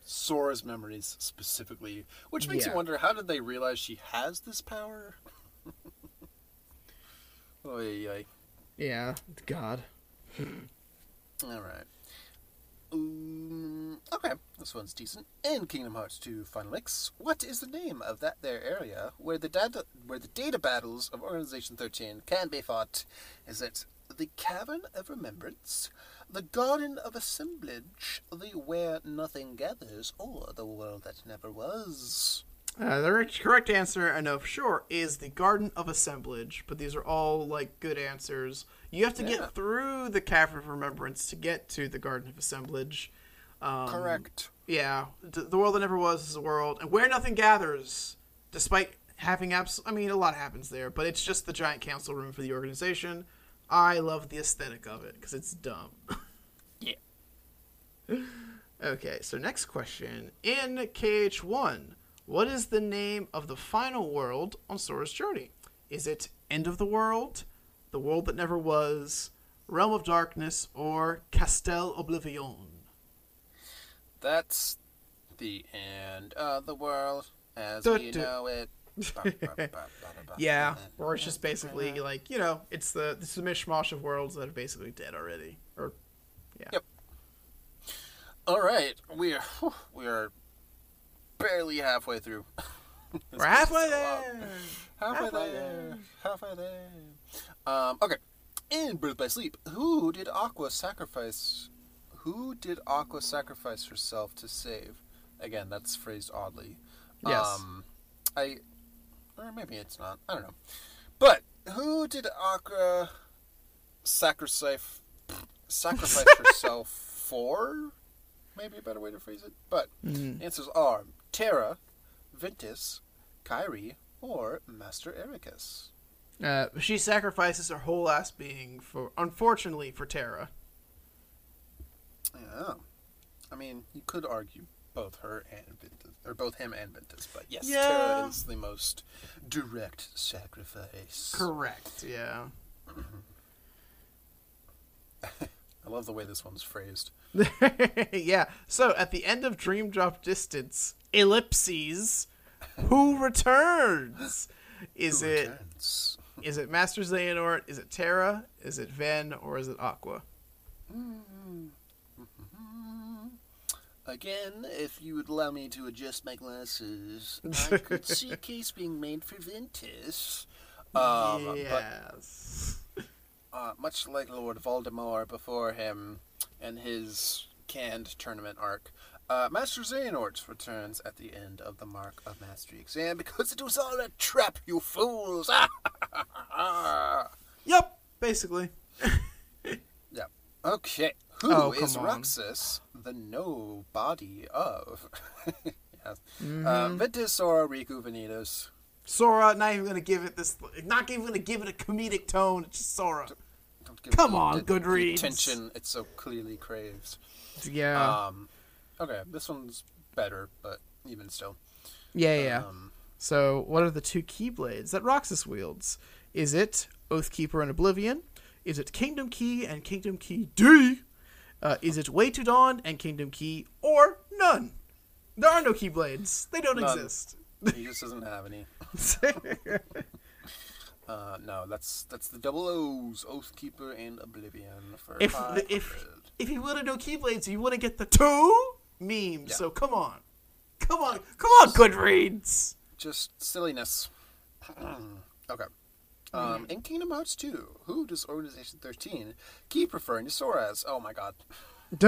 Sora's memories specifically, which makes Yeah. you wonder how did they realize she has this power? oh oy. Yeah, God. All right. Um, okay, this one's decent. In Kingdom Hearts 2 Final Mix, what is the name of that there area where the data where the data battles of Organization 13 can be fought? Is it the Cavern of Remembrance, the Garden of Assemblage, the Where Nothing Gathers, or the World That Never Was? Uh, the correct answer, I know for sure, is the Garden of Assemblage. But these are all like good answers. You have to Yeah. get through the Cavern of Remembrance to get to the Garden of Assemblage. Um, Correct. Yeah, the, the world that never was is a world, and where nothing gathers, despite having abs. I mean, a lot happens there, but it's just the giant council room for the organization. I love the aesthetic of it because it's dumb. Yeah. okay, so next question in KH1, what is the name of the final world on Sora's journey? Is it End of the World, The World That Never Was, Realm of Darkness, or Castel Oblivion? That's the end of the world as we know it. Yeah, or it's just basically like you know, it's the it's the mishmash of worlds that are basically dead already. Or yeah. Yep. All right, we are we are barely halfway through. We're halfway there. Halfway, Halfway there. Halfway there. Um, okay. In Birth by Sleep, who did Aqua sacrifice? Who did Aqua sacrifice herself to save? Again, that's phrased oddly. Yes. Um, I, or maybe it's not. I don't know. But who did Aqua sacrifice sacrifice herself for? Maybe a better way to phrase it. But Mhm. answers are Terra, Ventus, Kairi, or Master Eraqus. Uh, she sacrifices her whole ass being for, unfortunately, for Terra. Yeah. I mean, you could argue both her and Ventus, or both him and Ventus, but yes, Yeah. Terra is the most direct sacrifice. Correct. Yeah. I love the way this one's phrased. yeah. So at the end of Dream Drop Distance, ellipses, who returns? Is Who it returns? Is it Master Xehanort? Is it Terra? Is it Ven? Or is it Aqua? Again, if you would allow me to adjust my glasses, I could see a case being made for Ventus. Um, But yes. uh, much like Lord Voldemort before him and his canned tournament arc, uh, Master Xehanort returns at the end of the Mark of Mastery exam because it was all a trap, you fools! Yep. Basically. yep. Okay. Who Oh, is. Roxas, the no body of? yes. Mm-hmm. Uh, Ventus or Riku Vanitas? Sora, not even gonna give it this. Not even gonna give it a comedic tone. It's just Sora. Don't give Come on, the- Goodreads. The attention it so clearly craves. Yeah. Um, okay, this one's better, but even still. yeah. Yeah. Um, So, what are the two Keyblades that Roxas wields? Is it Oathkeeper and Oblivion? Is it Kingdom Key and Kingdom Key D? Uh, is it Way to Dawn and Kingdom Key, or none? There are no Keyblades. They don't None. exist. he just doesn't have any. Uh, no, that's that's the double O's, Oathkeeper and Oblivion for if five if hundred. if he would have no Keyblades, he wouldn't get the two memes. Yeah. So come on, come on, come on, Goodreads. Just silliness. okay. Um, in Kingdom Hearts 2, who does Organization 13 keep referring to Sora as? Oh my god.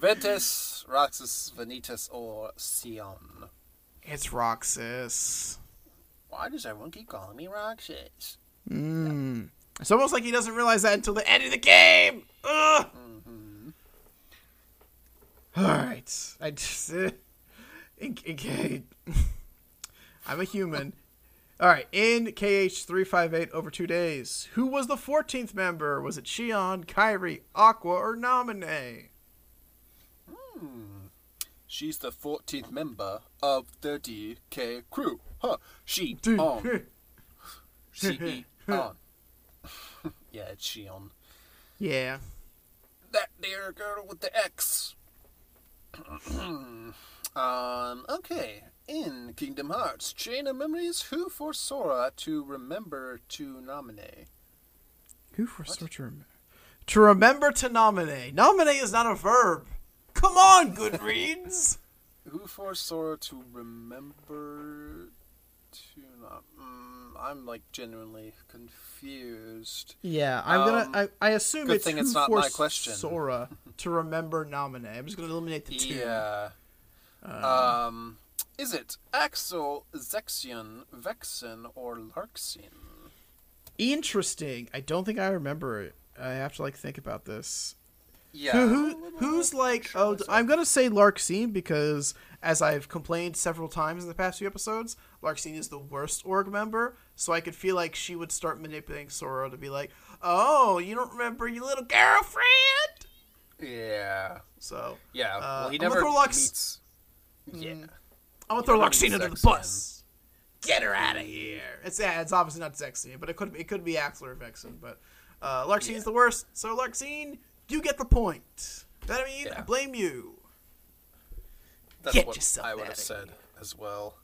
Ventus, Roxas, Vanitas, or Xion? it's Roxas. Why does everyone keep calling me Roxas? Mm. It's almost like he doesn't realize that until the end of the game. Ugh. All right, I just uh, in K- I'm a human. All right, in KH three five eight over two days, who was the fourteenth member? Was it Xion, Kairi, Aqua, or Naminé? Hmm, she's the 14th member of the DK crew. Huh. She Dude. on. She on. yeah, it's she on. yeah. That dear girl with the X. um, okay. In Kingdom Hearts, Chain of Memories, who forced Sora to remember to nominate? Who for to remember? To remember to nominate. Nominate is not a verb. Come on, Goodreads. Who forced Sora to remember to not? I'm like genuinely confused. Yeah, I'm Um, gonna. I, I assume good it's thing it's not my question. Sora to remember nominate. I'm just gonna eliminate the two. Yeah. Um, is it Axel, Zexion, Vexen, or Larxene? Interesting. I don't think I remember it. I have to like think about this. Yeah. Who, who who's like? Oh. I'm gonna say Larxene because as I've complained several times in the past few episodes, Larxene is the worst org member. So I could feel like she would start manipulating Sora to be like, "Oh, you don't remember your little girlfriend?" Yeah. So Yeah. Uh, well, he never Lux- meets. Yeah. I'm gonna throw Larxene under the bus. Get her out of here. It's yeah, it's obviously not Zexion, but it could it could be Axel or Vexen. But uh, Larxene's Yeah. the worst. So Larkseen, you get the point. That I mean, I Yeah. blame you. That's Get what yourself I would have said as well.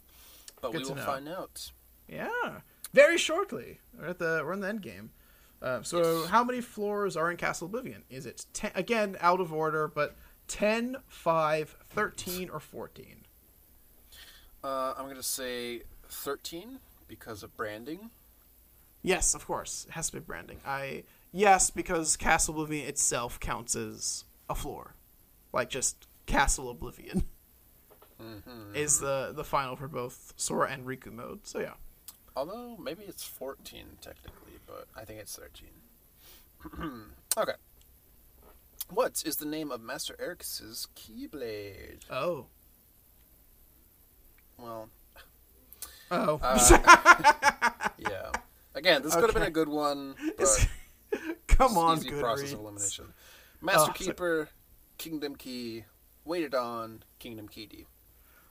But Good we will know. find out. Yeah, very shortly. We're at the we're in the end game. Uh, so, how many floors are in Castle Oblivion? Is it 10, again out of order, but 10, 5, 13, or 14? Uh, I'm gonna say thirteen because of branding. Yes, of course. It has to be branding. I yes, because Castle Oblivion itself counts as a floor, like just Castle Oblivion mm-hmm. is the the final for both Sora and Riku mode. So yeah, Although maybe it's 14 technically, but I think it's 13. okay. What is the name of Master Eraqus's Keyblade? oh Well, oh, uh, yeah. Again, this could have been a good one, but come on, easy process Goodreads. of elimination. Master Oh, so- Keeper, Kingdom Key, Way to Dawn, Kingdom Key D.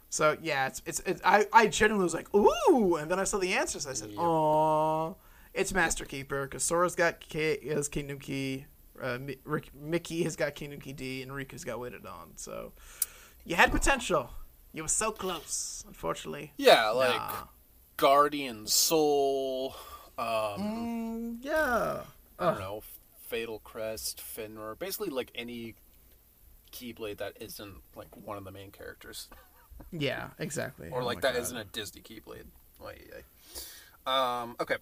So yeah, it's it's, it's I I genuinely was like ooh, and then I saw the answers. I said, Yep. oh, it's Master Keeper because Sora's got K, has Kingdom Key, uh, Mi- Rick, Mickey has got Kingdom Key D, and Riku's got Way to Dawn. So you had potential. You were so close. Unfortunately, Yeah, like Nah. Guardian Soul, um, Mm, yeah. I don't know, Fatal Crest, Fenrir, basically like any Keyblade that isn't like one of the main characters. Yeah, exactly. Or Oh like my that God. not a Disney Keyblade. Oy, oy. Um, okay.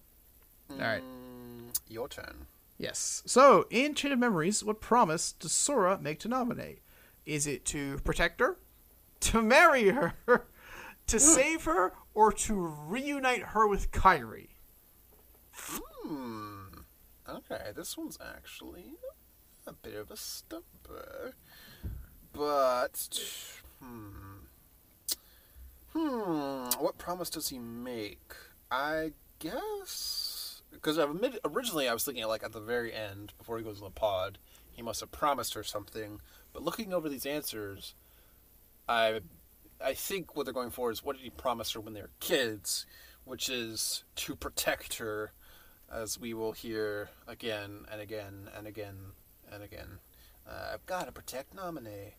All right. Mm, Your turn. Yes. So, in Chain of Memories, what promise does Sora make to Naminé? Is it to protect her, to marry her, to save her, or to reunite her with Kairi? Hmm. Okay, this one's actually a bit of a stumper. But hmm. Hmm. What promise does he make? I guess because originally I was thinking like at the very end before he goes to the pod, he must have promised her something. But looking over these answers, I I think what they're going for is what did he promise her when they were kids, which is to protect her, as we will hear again and again and again and again. Uh, I've got to protect Naminé.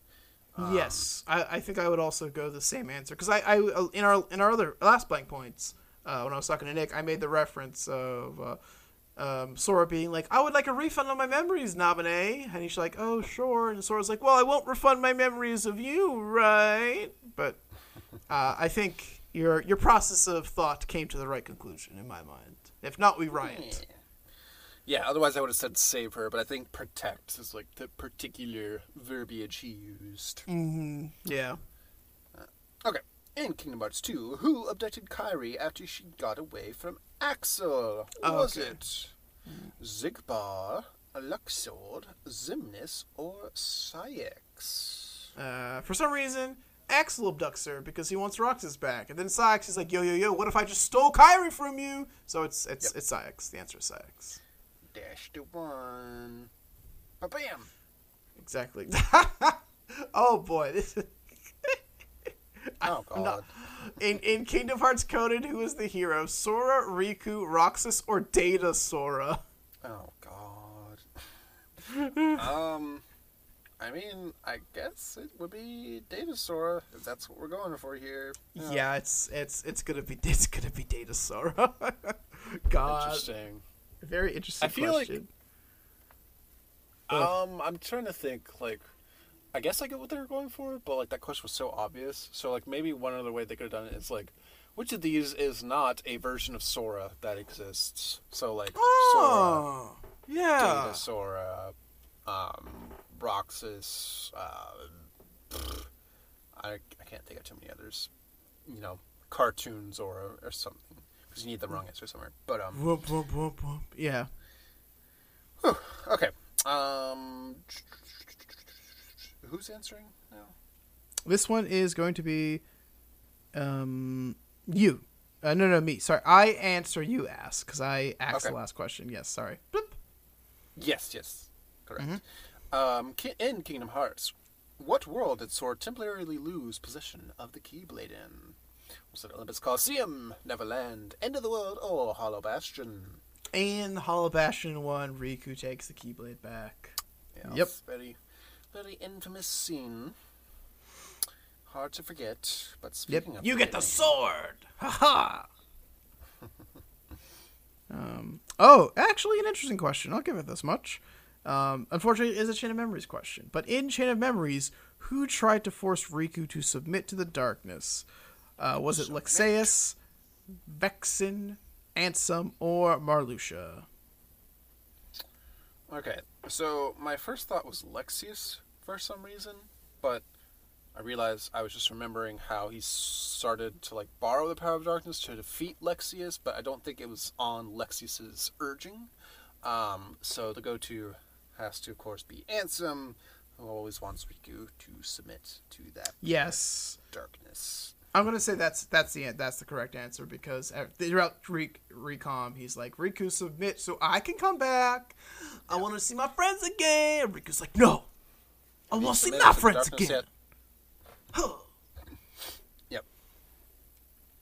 Um, yes, I, I think I would also go the same answer because I, I in our in our other last blank points uh, when I was talking to Nick, I made the reference of uh, um, Sora being like, "I would like a refund on my memories, Nabane," and he's like, "Oh, sure," and Sora's like, "Well, I won't refund my memories of you, right?" But uh, I think your your process of thought came to the right conclusion in my mind. If not, we riot. Yeah, otherwise I would have said save her, but I think protect is like the particular verbiage he used. Mm-hmm. Yeah. Okay. In Kingdom Hearts 2, who abducted Kairi after she got away from Axel? Was Okay. it Xigbar, Luxord, Xemnas, or Saïx? Uh, for some reason, Axel abducts her because he wants Roxas back, and then Saïx is like, "Yo, yo, yo! What if I just stole Kairi from you?" So it's it's Yep. it's Saïx. The answer is Saïx. Dash to one. Ba-bam! Exactly. oh boy, Oh, God. not- in in Kingdom Hearts coded, who is the hero? Sora, Riku, Roxas, or Data Sora? Oh, God. um, I mean, I guess it would be Datasora, if that's what we're going for here. Yeah, it's it's it's gonna be it's gonna be Data Sora. God, Interesting. very interesting I feel like- question. Um, I'm trying to think. Like, I guess I get what they were going for, but like that question was so obvious. So like maybe one other way they could have done it is like, which of these is not a version of Sora that exists? So like Sora, oh, yeah. Data Sora, um, Roxas. Uh, I I can't think of too many others. You know, cartoons or or something because you need the wrong answer somewhere. But um, Whoop, whoop, whoop, whoop. Yeah. okay. Um, who's answering now? This one is going to be um you. Uh, no, no, me. Sorry, I answer. You ask because I asked the last question. Yes, sorry. Bloop. Yes, yes, correct. Mm-hmm. Um, in Kingdom Hearts, what world did Sora temporarily lose possession of the Keyblade in? Was it Olympus Coliseum, Neverland, End of the World, or Hollow Bastion? In Hollow Bastion one, Riku takes the Keyblade back. Yes, Yep. Very, very infamous scene. Hard to forget, but Yep. speaking of You get the sword. Ha ha. Um, oh, actually, an interesting question. I'll give it this much. Um, unfortunately, it is a Chain of Memories question. But in Chain of Memories, who tried to force Riku to submit to the darkness? Uh, was it Lexaeus, Vexen, Ansem, or Marluxia? Okay, so my first thought was Lexaeus for some reason, but I realized I was just remembering how he started to like borrow the power of darkness to defeat Lexaeus, but I don't think it was on Lexaeus's urging. Um, so the go-to has to, of course, be Ansem, who always wants Riku to submit to that Yes. darkness. I'm gonna say that's that's the that's the correct answer because throughout Re- Recom he's like Riku submit so I can come back. I want to see my friends again. And Riku's like, no, I want to see my friends again. Yep.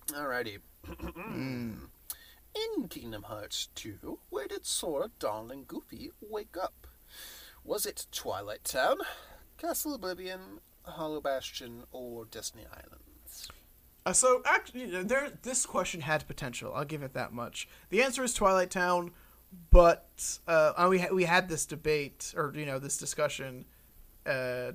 Alrighty. Mm. In Kingdom Hearts 2, where did Sora, Dawn, and Goofy wake up? Was it Twilight Town, Castle Oblivion, Hollow Bastion, or Destiny Islands? Uh, so actually, there this question had potential. I'll give it that much. The answer is Twilight Town, but uh, uh, we ha- we had this debate or you know this discussion uh,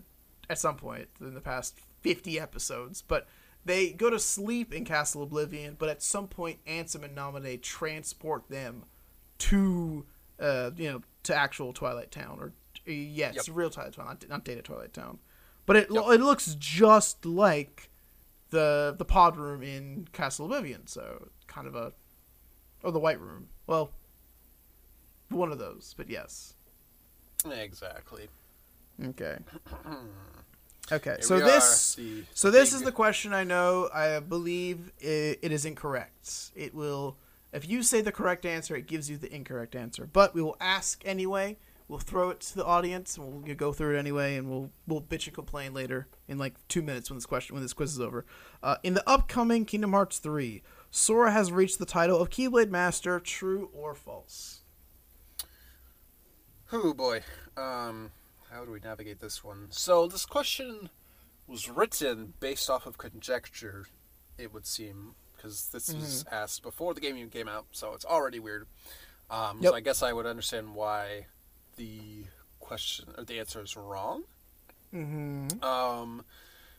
at some point in the past fifty episodes. But they go to sleep in Castle Oblivion, but at some point, Ansem and Naminé transport them to uh, you know to actual Twilight Town or yeah, it's Yep. real Twilight Town, not, not Data Twilight Town. But it Yep. it looks just like the the pod room in Castle Oblivion, so kind of a or the White Room. Well, one of those, but yes. Exactly. Okay. Okay. So this so this is the question I know. I believe it, it is incorrect. It will if you say the correct answer, it gives you the incorrect answer. But we will ask anyway. We'll throw it to the audience, and we'll go through it anyway, and we'll we'll bitch and complain later in like two minutes when this question when this quiz is over. Uh, in the upcoming Kingdom Hearts three, Sora has reached the title of Keyblade Master. True or false? Oh boy. Um, how do we navigate this one? So this question was written based off of conjecture, it would seem, because this was asked before the game even came out, so it's already weird. Um, Yep. So I guess I would understand why the question or the answer is wrong. Mm-hmm. Um,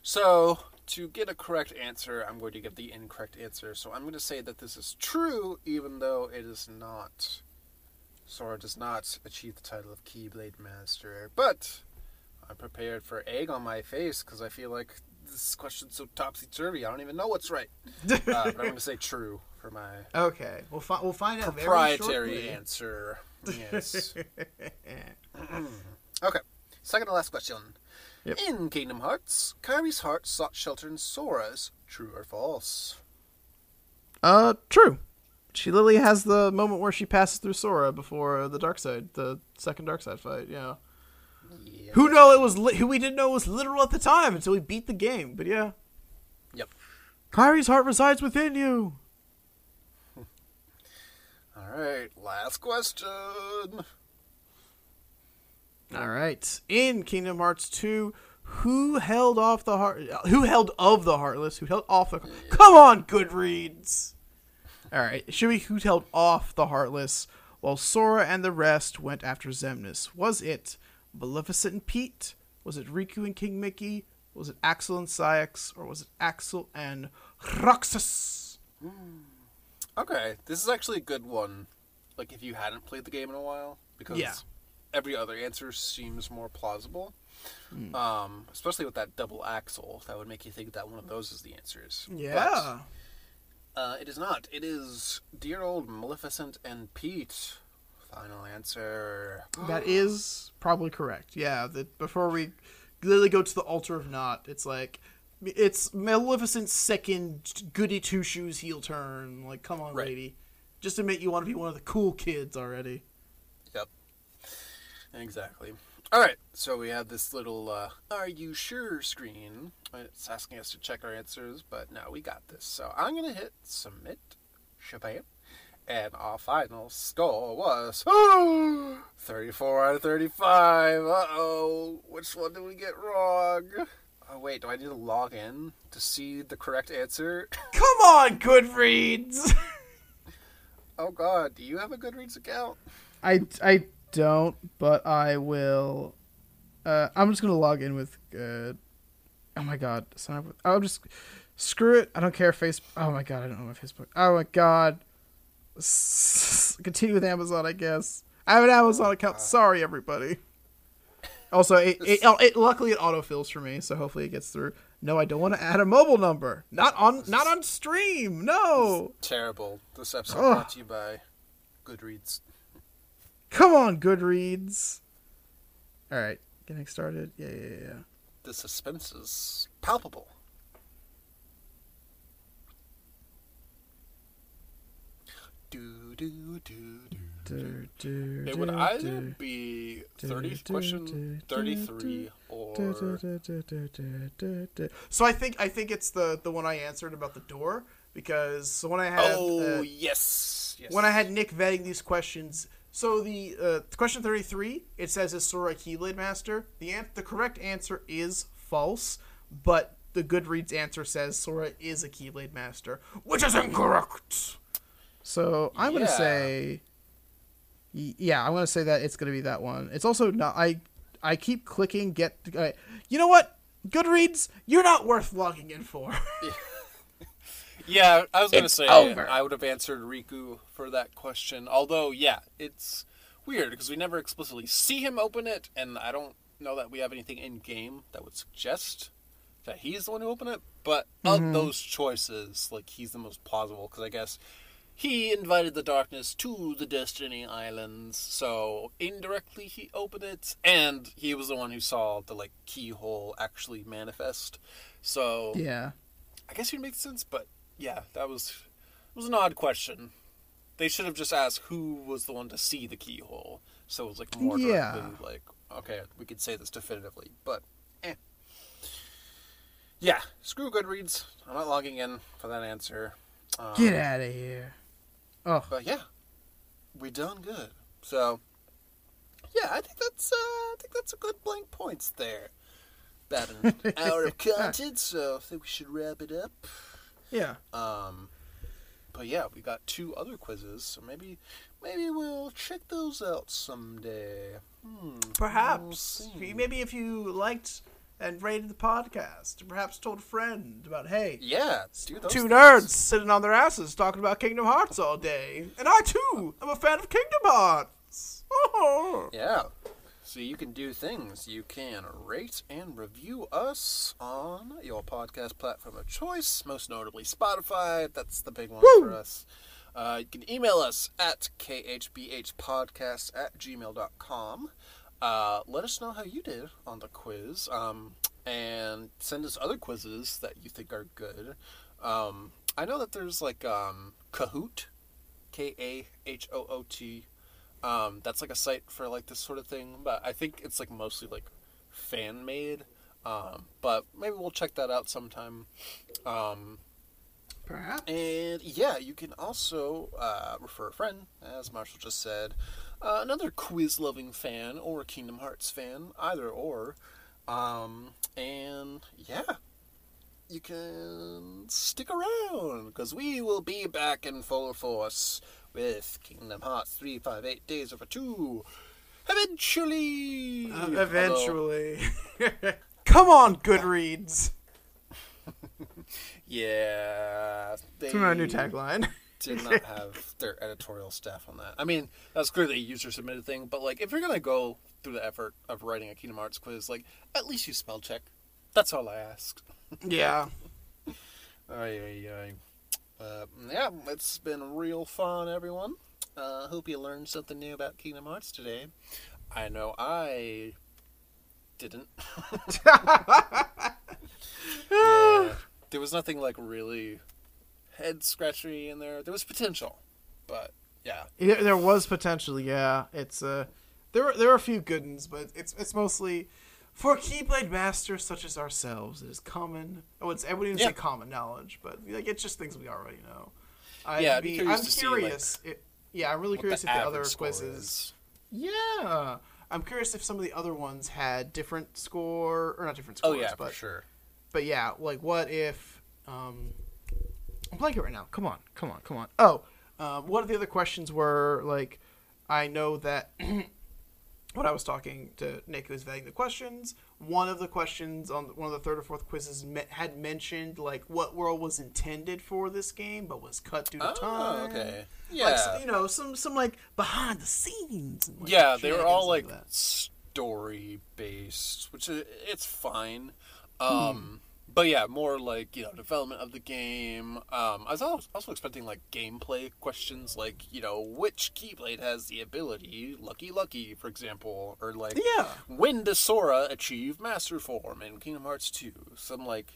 so to get a correct answer, I'm going to give the incorrect answer. So I'm going to say that this is true, even though it is not. Sora does not achieve the title of Keyblade Master, but I'm prepared for egg on my face because I feel like this question's so topsy turvy. I don't even know what's right. Uh, but I'm going to say true for my Okay, we'll fi- we'll find out very proprietary answer. Yes. okay. Second to last question. Yep. In Kingdom Hearts, Kairi's heart sought shelter in Sora's. True or false? Uh, true. She literally has the moment where she passes through Sora before the dark side, the second dark side fight. Yeah. Yeah. Who know it was li- who we didn't know was literal at the time until we beat the game. But yeah, Yep. Kairi's heart resides within you. All right. Last question. All right. In Kingdom Hearts 2, who held off the heart? Who held of the heartless? Who held off the? Come on, Goodreads. All right. Should we? Who held off the heartless while Sora and the rest went after Xemnas? Was it Maleficent and Pete? Was it Riku and King Mickey? Was it Axel and Saïx? Or was it Axel and Roxas? Hmm. Okay. This is actually a good one. Like if you hadn't played the game in a while, because Yeah. every other answer seems more plausible. Hmm. Um, especially with that double axle, that would make you think that one of those is the answers. Yeah. But, uh, it is Naught. It is dear old Maleficent and Pete. Final answer. That is probably correct. Yeah, that before we literally go to the altar of not, it's like it's Maleficent's second goody two shoes heel turn. Like, come on, Right. lady, just admit you want to be one of the cool kids already. Yep. Exactly. All right. So we have this little uh, "Are you sure?" screen. It's asking us to check our answers, but now we got this. So I'm gonna hit submit. Shabam. And our final score was 34 out of 35. Uh oh. Which one did we get wrong? Oh, wait. Do I need to log in to see the correct answer? Come on, Goodreads. Oh God, do you have a Goodreads account? I, I don't, but I will. Uh, I'm just gonna log in with. Uh, oh my god, sign up with. I'll just screw it. I don't care. Face. Oh my god, I don't know my Facebook. Oh my god. S- continue with Amazon, I guess. I have an Amazon account. Sorry, everybody. Also, it, it, it luckily it autofills for me, so hopefully it gets through. No, I don't want to add a mobile number. Not on, not on stream. No. Terrible. This episode Ugh. brought to you by Goodreads. Come on, Goodreads. All right, getting started. Yeah, yeah, yeah. The suspense is palpable. Do do do It would either be thirty do, question do, thirty do, three or. So I think I think it's the the one I answered about the door because the one I had oh uh, yes yes when I had Nick vetting these questions. So the uh, question thirty three it says is Sora a Keyblade Master. The an- the correct answer is false, but the Goodreads answer says Sora is a Keyblade Master, which is incorrect. So I'm gonna say, yeah, I'm gonna say that it's gonna be that one. It's also not. I I keep clicking get. Uh, you know what? Goodreads, you're not worth logging in for. Yeah, I was gonna It's say over. I would have answered Riku for that question. Although, yeah, it's weird because we never explicitly see him open it, and I don't know that we have anything in game that would suggest that he's the one who opened it. But Mm-hmm. of those choices, like he's the most plausible because I guess he invited the darkness to the Destiny Islands, so indirectly he opened it, and he was the one who saw the like keyhole actually manifest. So yeah. I guess it makes sense, but yeah, that was it was an odd question. They should have just asked who was the one to see the keyhole, so it was like more Yeah. directly like okay, we could say this definitively, but eh. Yeah, screw Goodreads. I'm not logging in for that answer. Um, Get out of here. Oh, But yeah, we done good. So yeah, I think that's uh, I think that's a good blank points there. About an hour of content, so I think we should wrap it up. yeah. Um, but yeah, we got two other quizzes, so maybe maybe we'll check those out someday. Hmm, we'll Perhaps. Maybe if you liked and rated the podcast, and perhaps told a friend about, hey, Yeah, do those two things. nerds sitting on their asses talking about Kingdom Hearts all day. And I, too, am a fan of Kingdom Hearts. Oh. Yeah. So you can do things. You can rate and review us on your podcast platform of choice, most notably Spotify. That's the big one for us. Uh, you can email us at khbhpodcast at gmail.com. Uh, let us know how you did on the quiz. Um, and send us other quizzes that you think are good. Um, I know that there's like um, Kahoot, K A H O O T. Um, that's like a site for like this sort of thing, but I think it's like mostly like fan made. Um, but maybe we'll check that out sometime. Um, Perhaps. and yeah, you can also uh, refer a friend, as Marshall just said, uh, another quiz loving fan or a Kingdom Hearts fan, either or. Um, and yeah, you can stick around because we will be back in full force with Kingdom Hearts 358 Days of a 2 eventually. Uh, eventually. Come on, Goodreads. Yeah. It's our new tagline. did not have their editorial staff on that. I mean, that's clearly a user submitted thing, but like if you're gonna go through the effort of writing a Kingdom Hearts quiz, like at least you spell check. That's all I ask. yeah. Ay. Uh, yeah, it's been real fun, everyone. Uh, hope you learned something new about Kingdom Hearts today. I know I didn't. yeah, there was nothing like really head scratchery in there. There was potential, but yeah, There, there was potential, yeah. It's uh, there were there are a few good ones, but it's it's mostly for Keyblade masters such as ourselves. It is common. Oh, it's I wouldn't even Yeah. say common knowledge, but like it's just things we already know. I'd Yeah, be curious I'm to see, curious. it, yeah, I'm really curious the if the other quizzes. Yeah, I'm curious if some of the other ones had different score or not different scores. Oh scores. yeah, but for sure. but yeah, like what if um I'm blanking right now. Come on, come on, come on. Oh, Um, one of the other questions were like, I know that when I was talking to Nick, who was vetting the questions, one of the questions on one of the third or fourth quizzes me- had mentioned like what world was intended for this game, but was cut due to Oh, time. okay. Like, Yeah. so- you know, some some like behind the scenes. and, like, yeah, they were all like that. story based, which i it's fine. Um, But yeah, more like you know development of the game. Um, I was also, also expecting like gameplay questions, like you know which Keyblade has the ability Lucky Lucky, for example, or like Yeah. when does Sora achieve Master Form in Kingdom Hearts two? Some like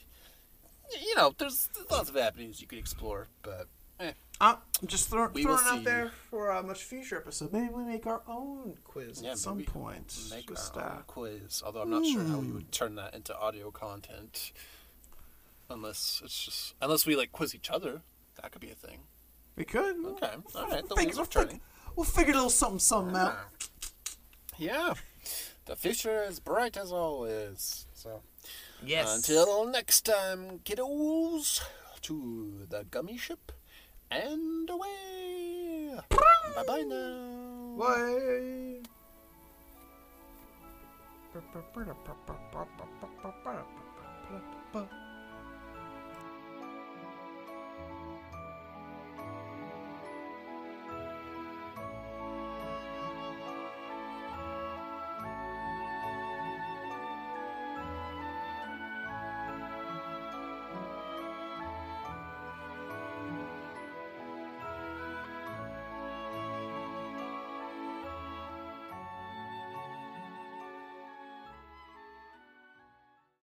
you know there's, there's lots of avenues you could explore, but eh. I'm just throw, throwing it out see. there for a much future episode. Maybe we make our own quiz Yeah, at some point. make Just, our uh, own quiz. Although I'm not sure how we would turn that into audio content, unless it's just unless we like quiz each other. That could be a thing. we could. Okay, all right. The Figure- wheels are we'll, turning. figure, we'll figure a little something, something out. Yeah, the future is bright as always. So Yes. until next time, kiddos, to the gummy ship and away. bye bye now. Bye.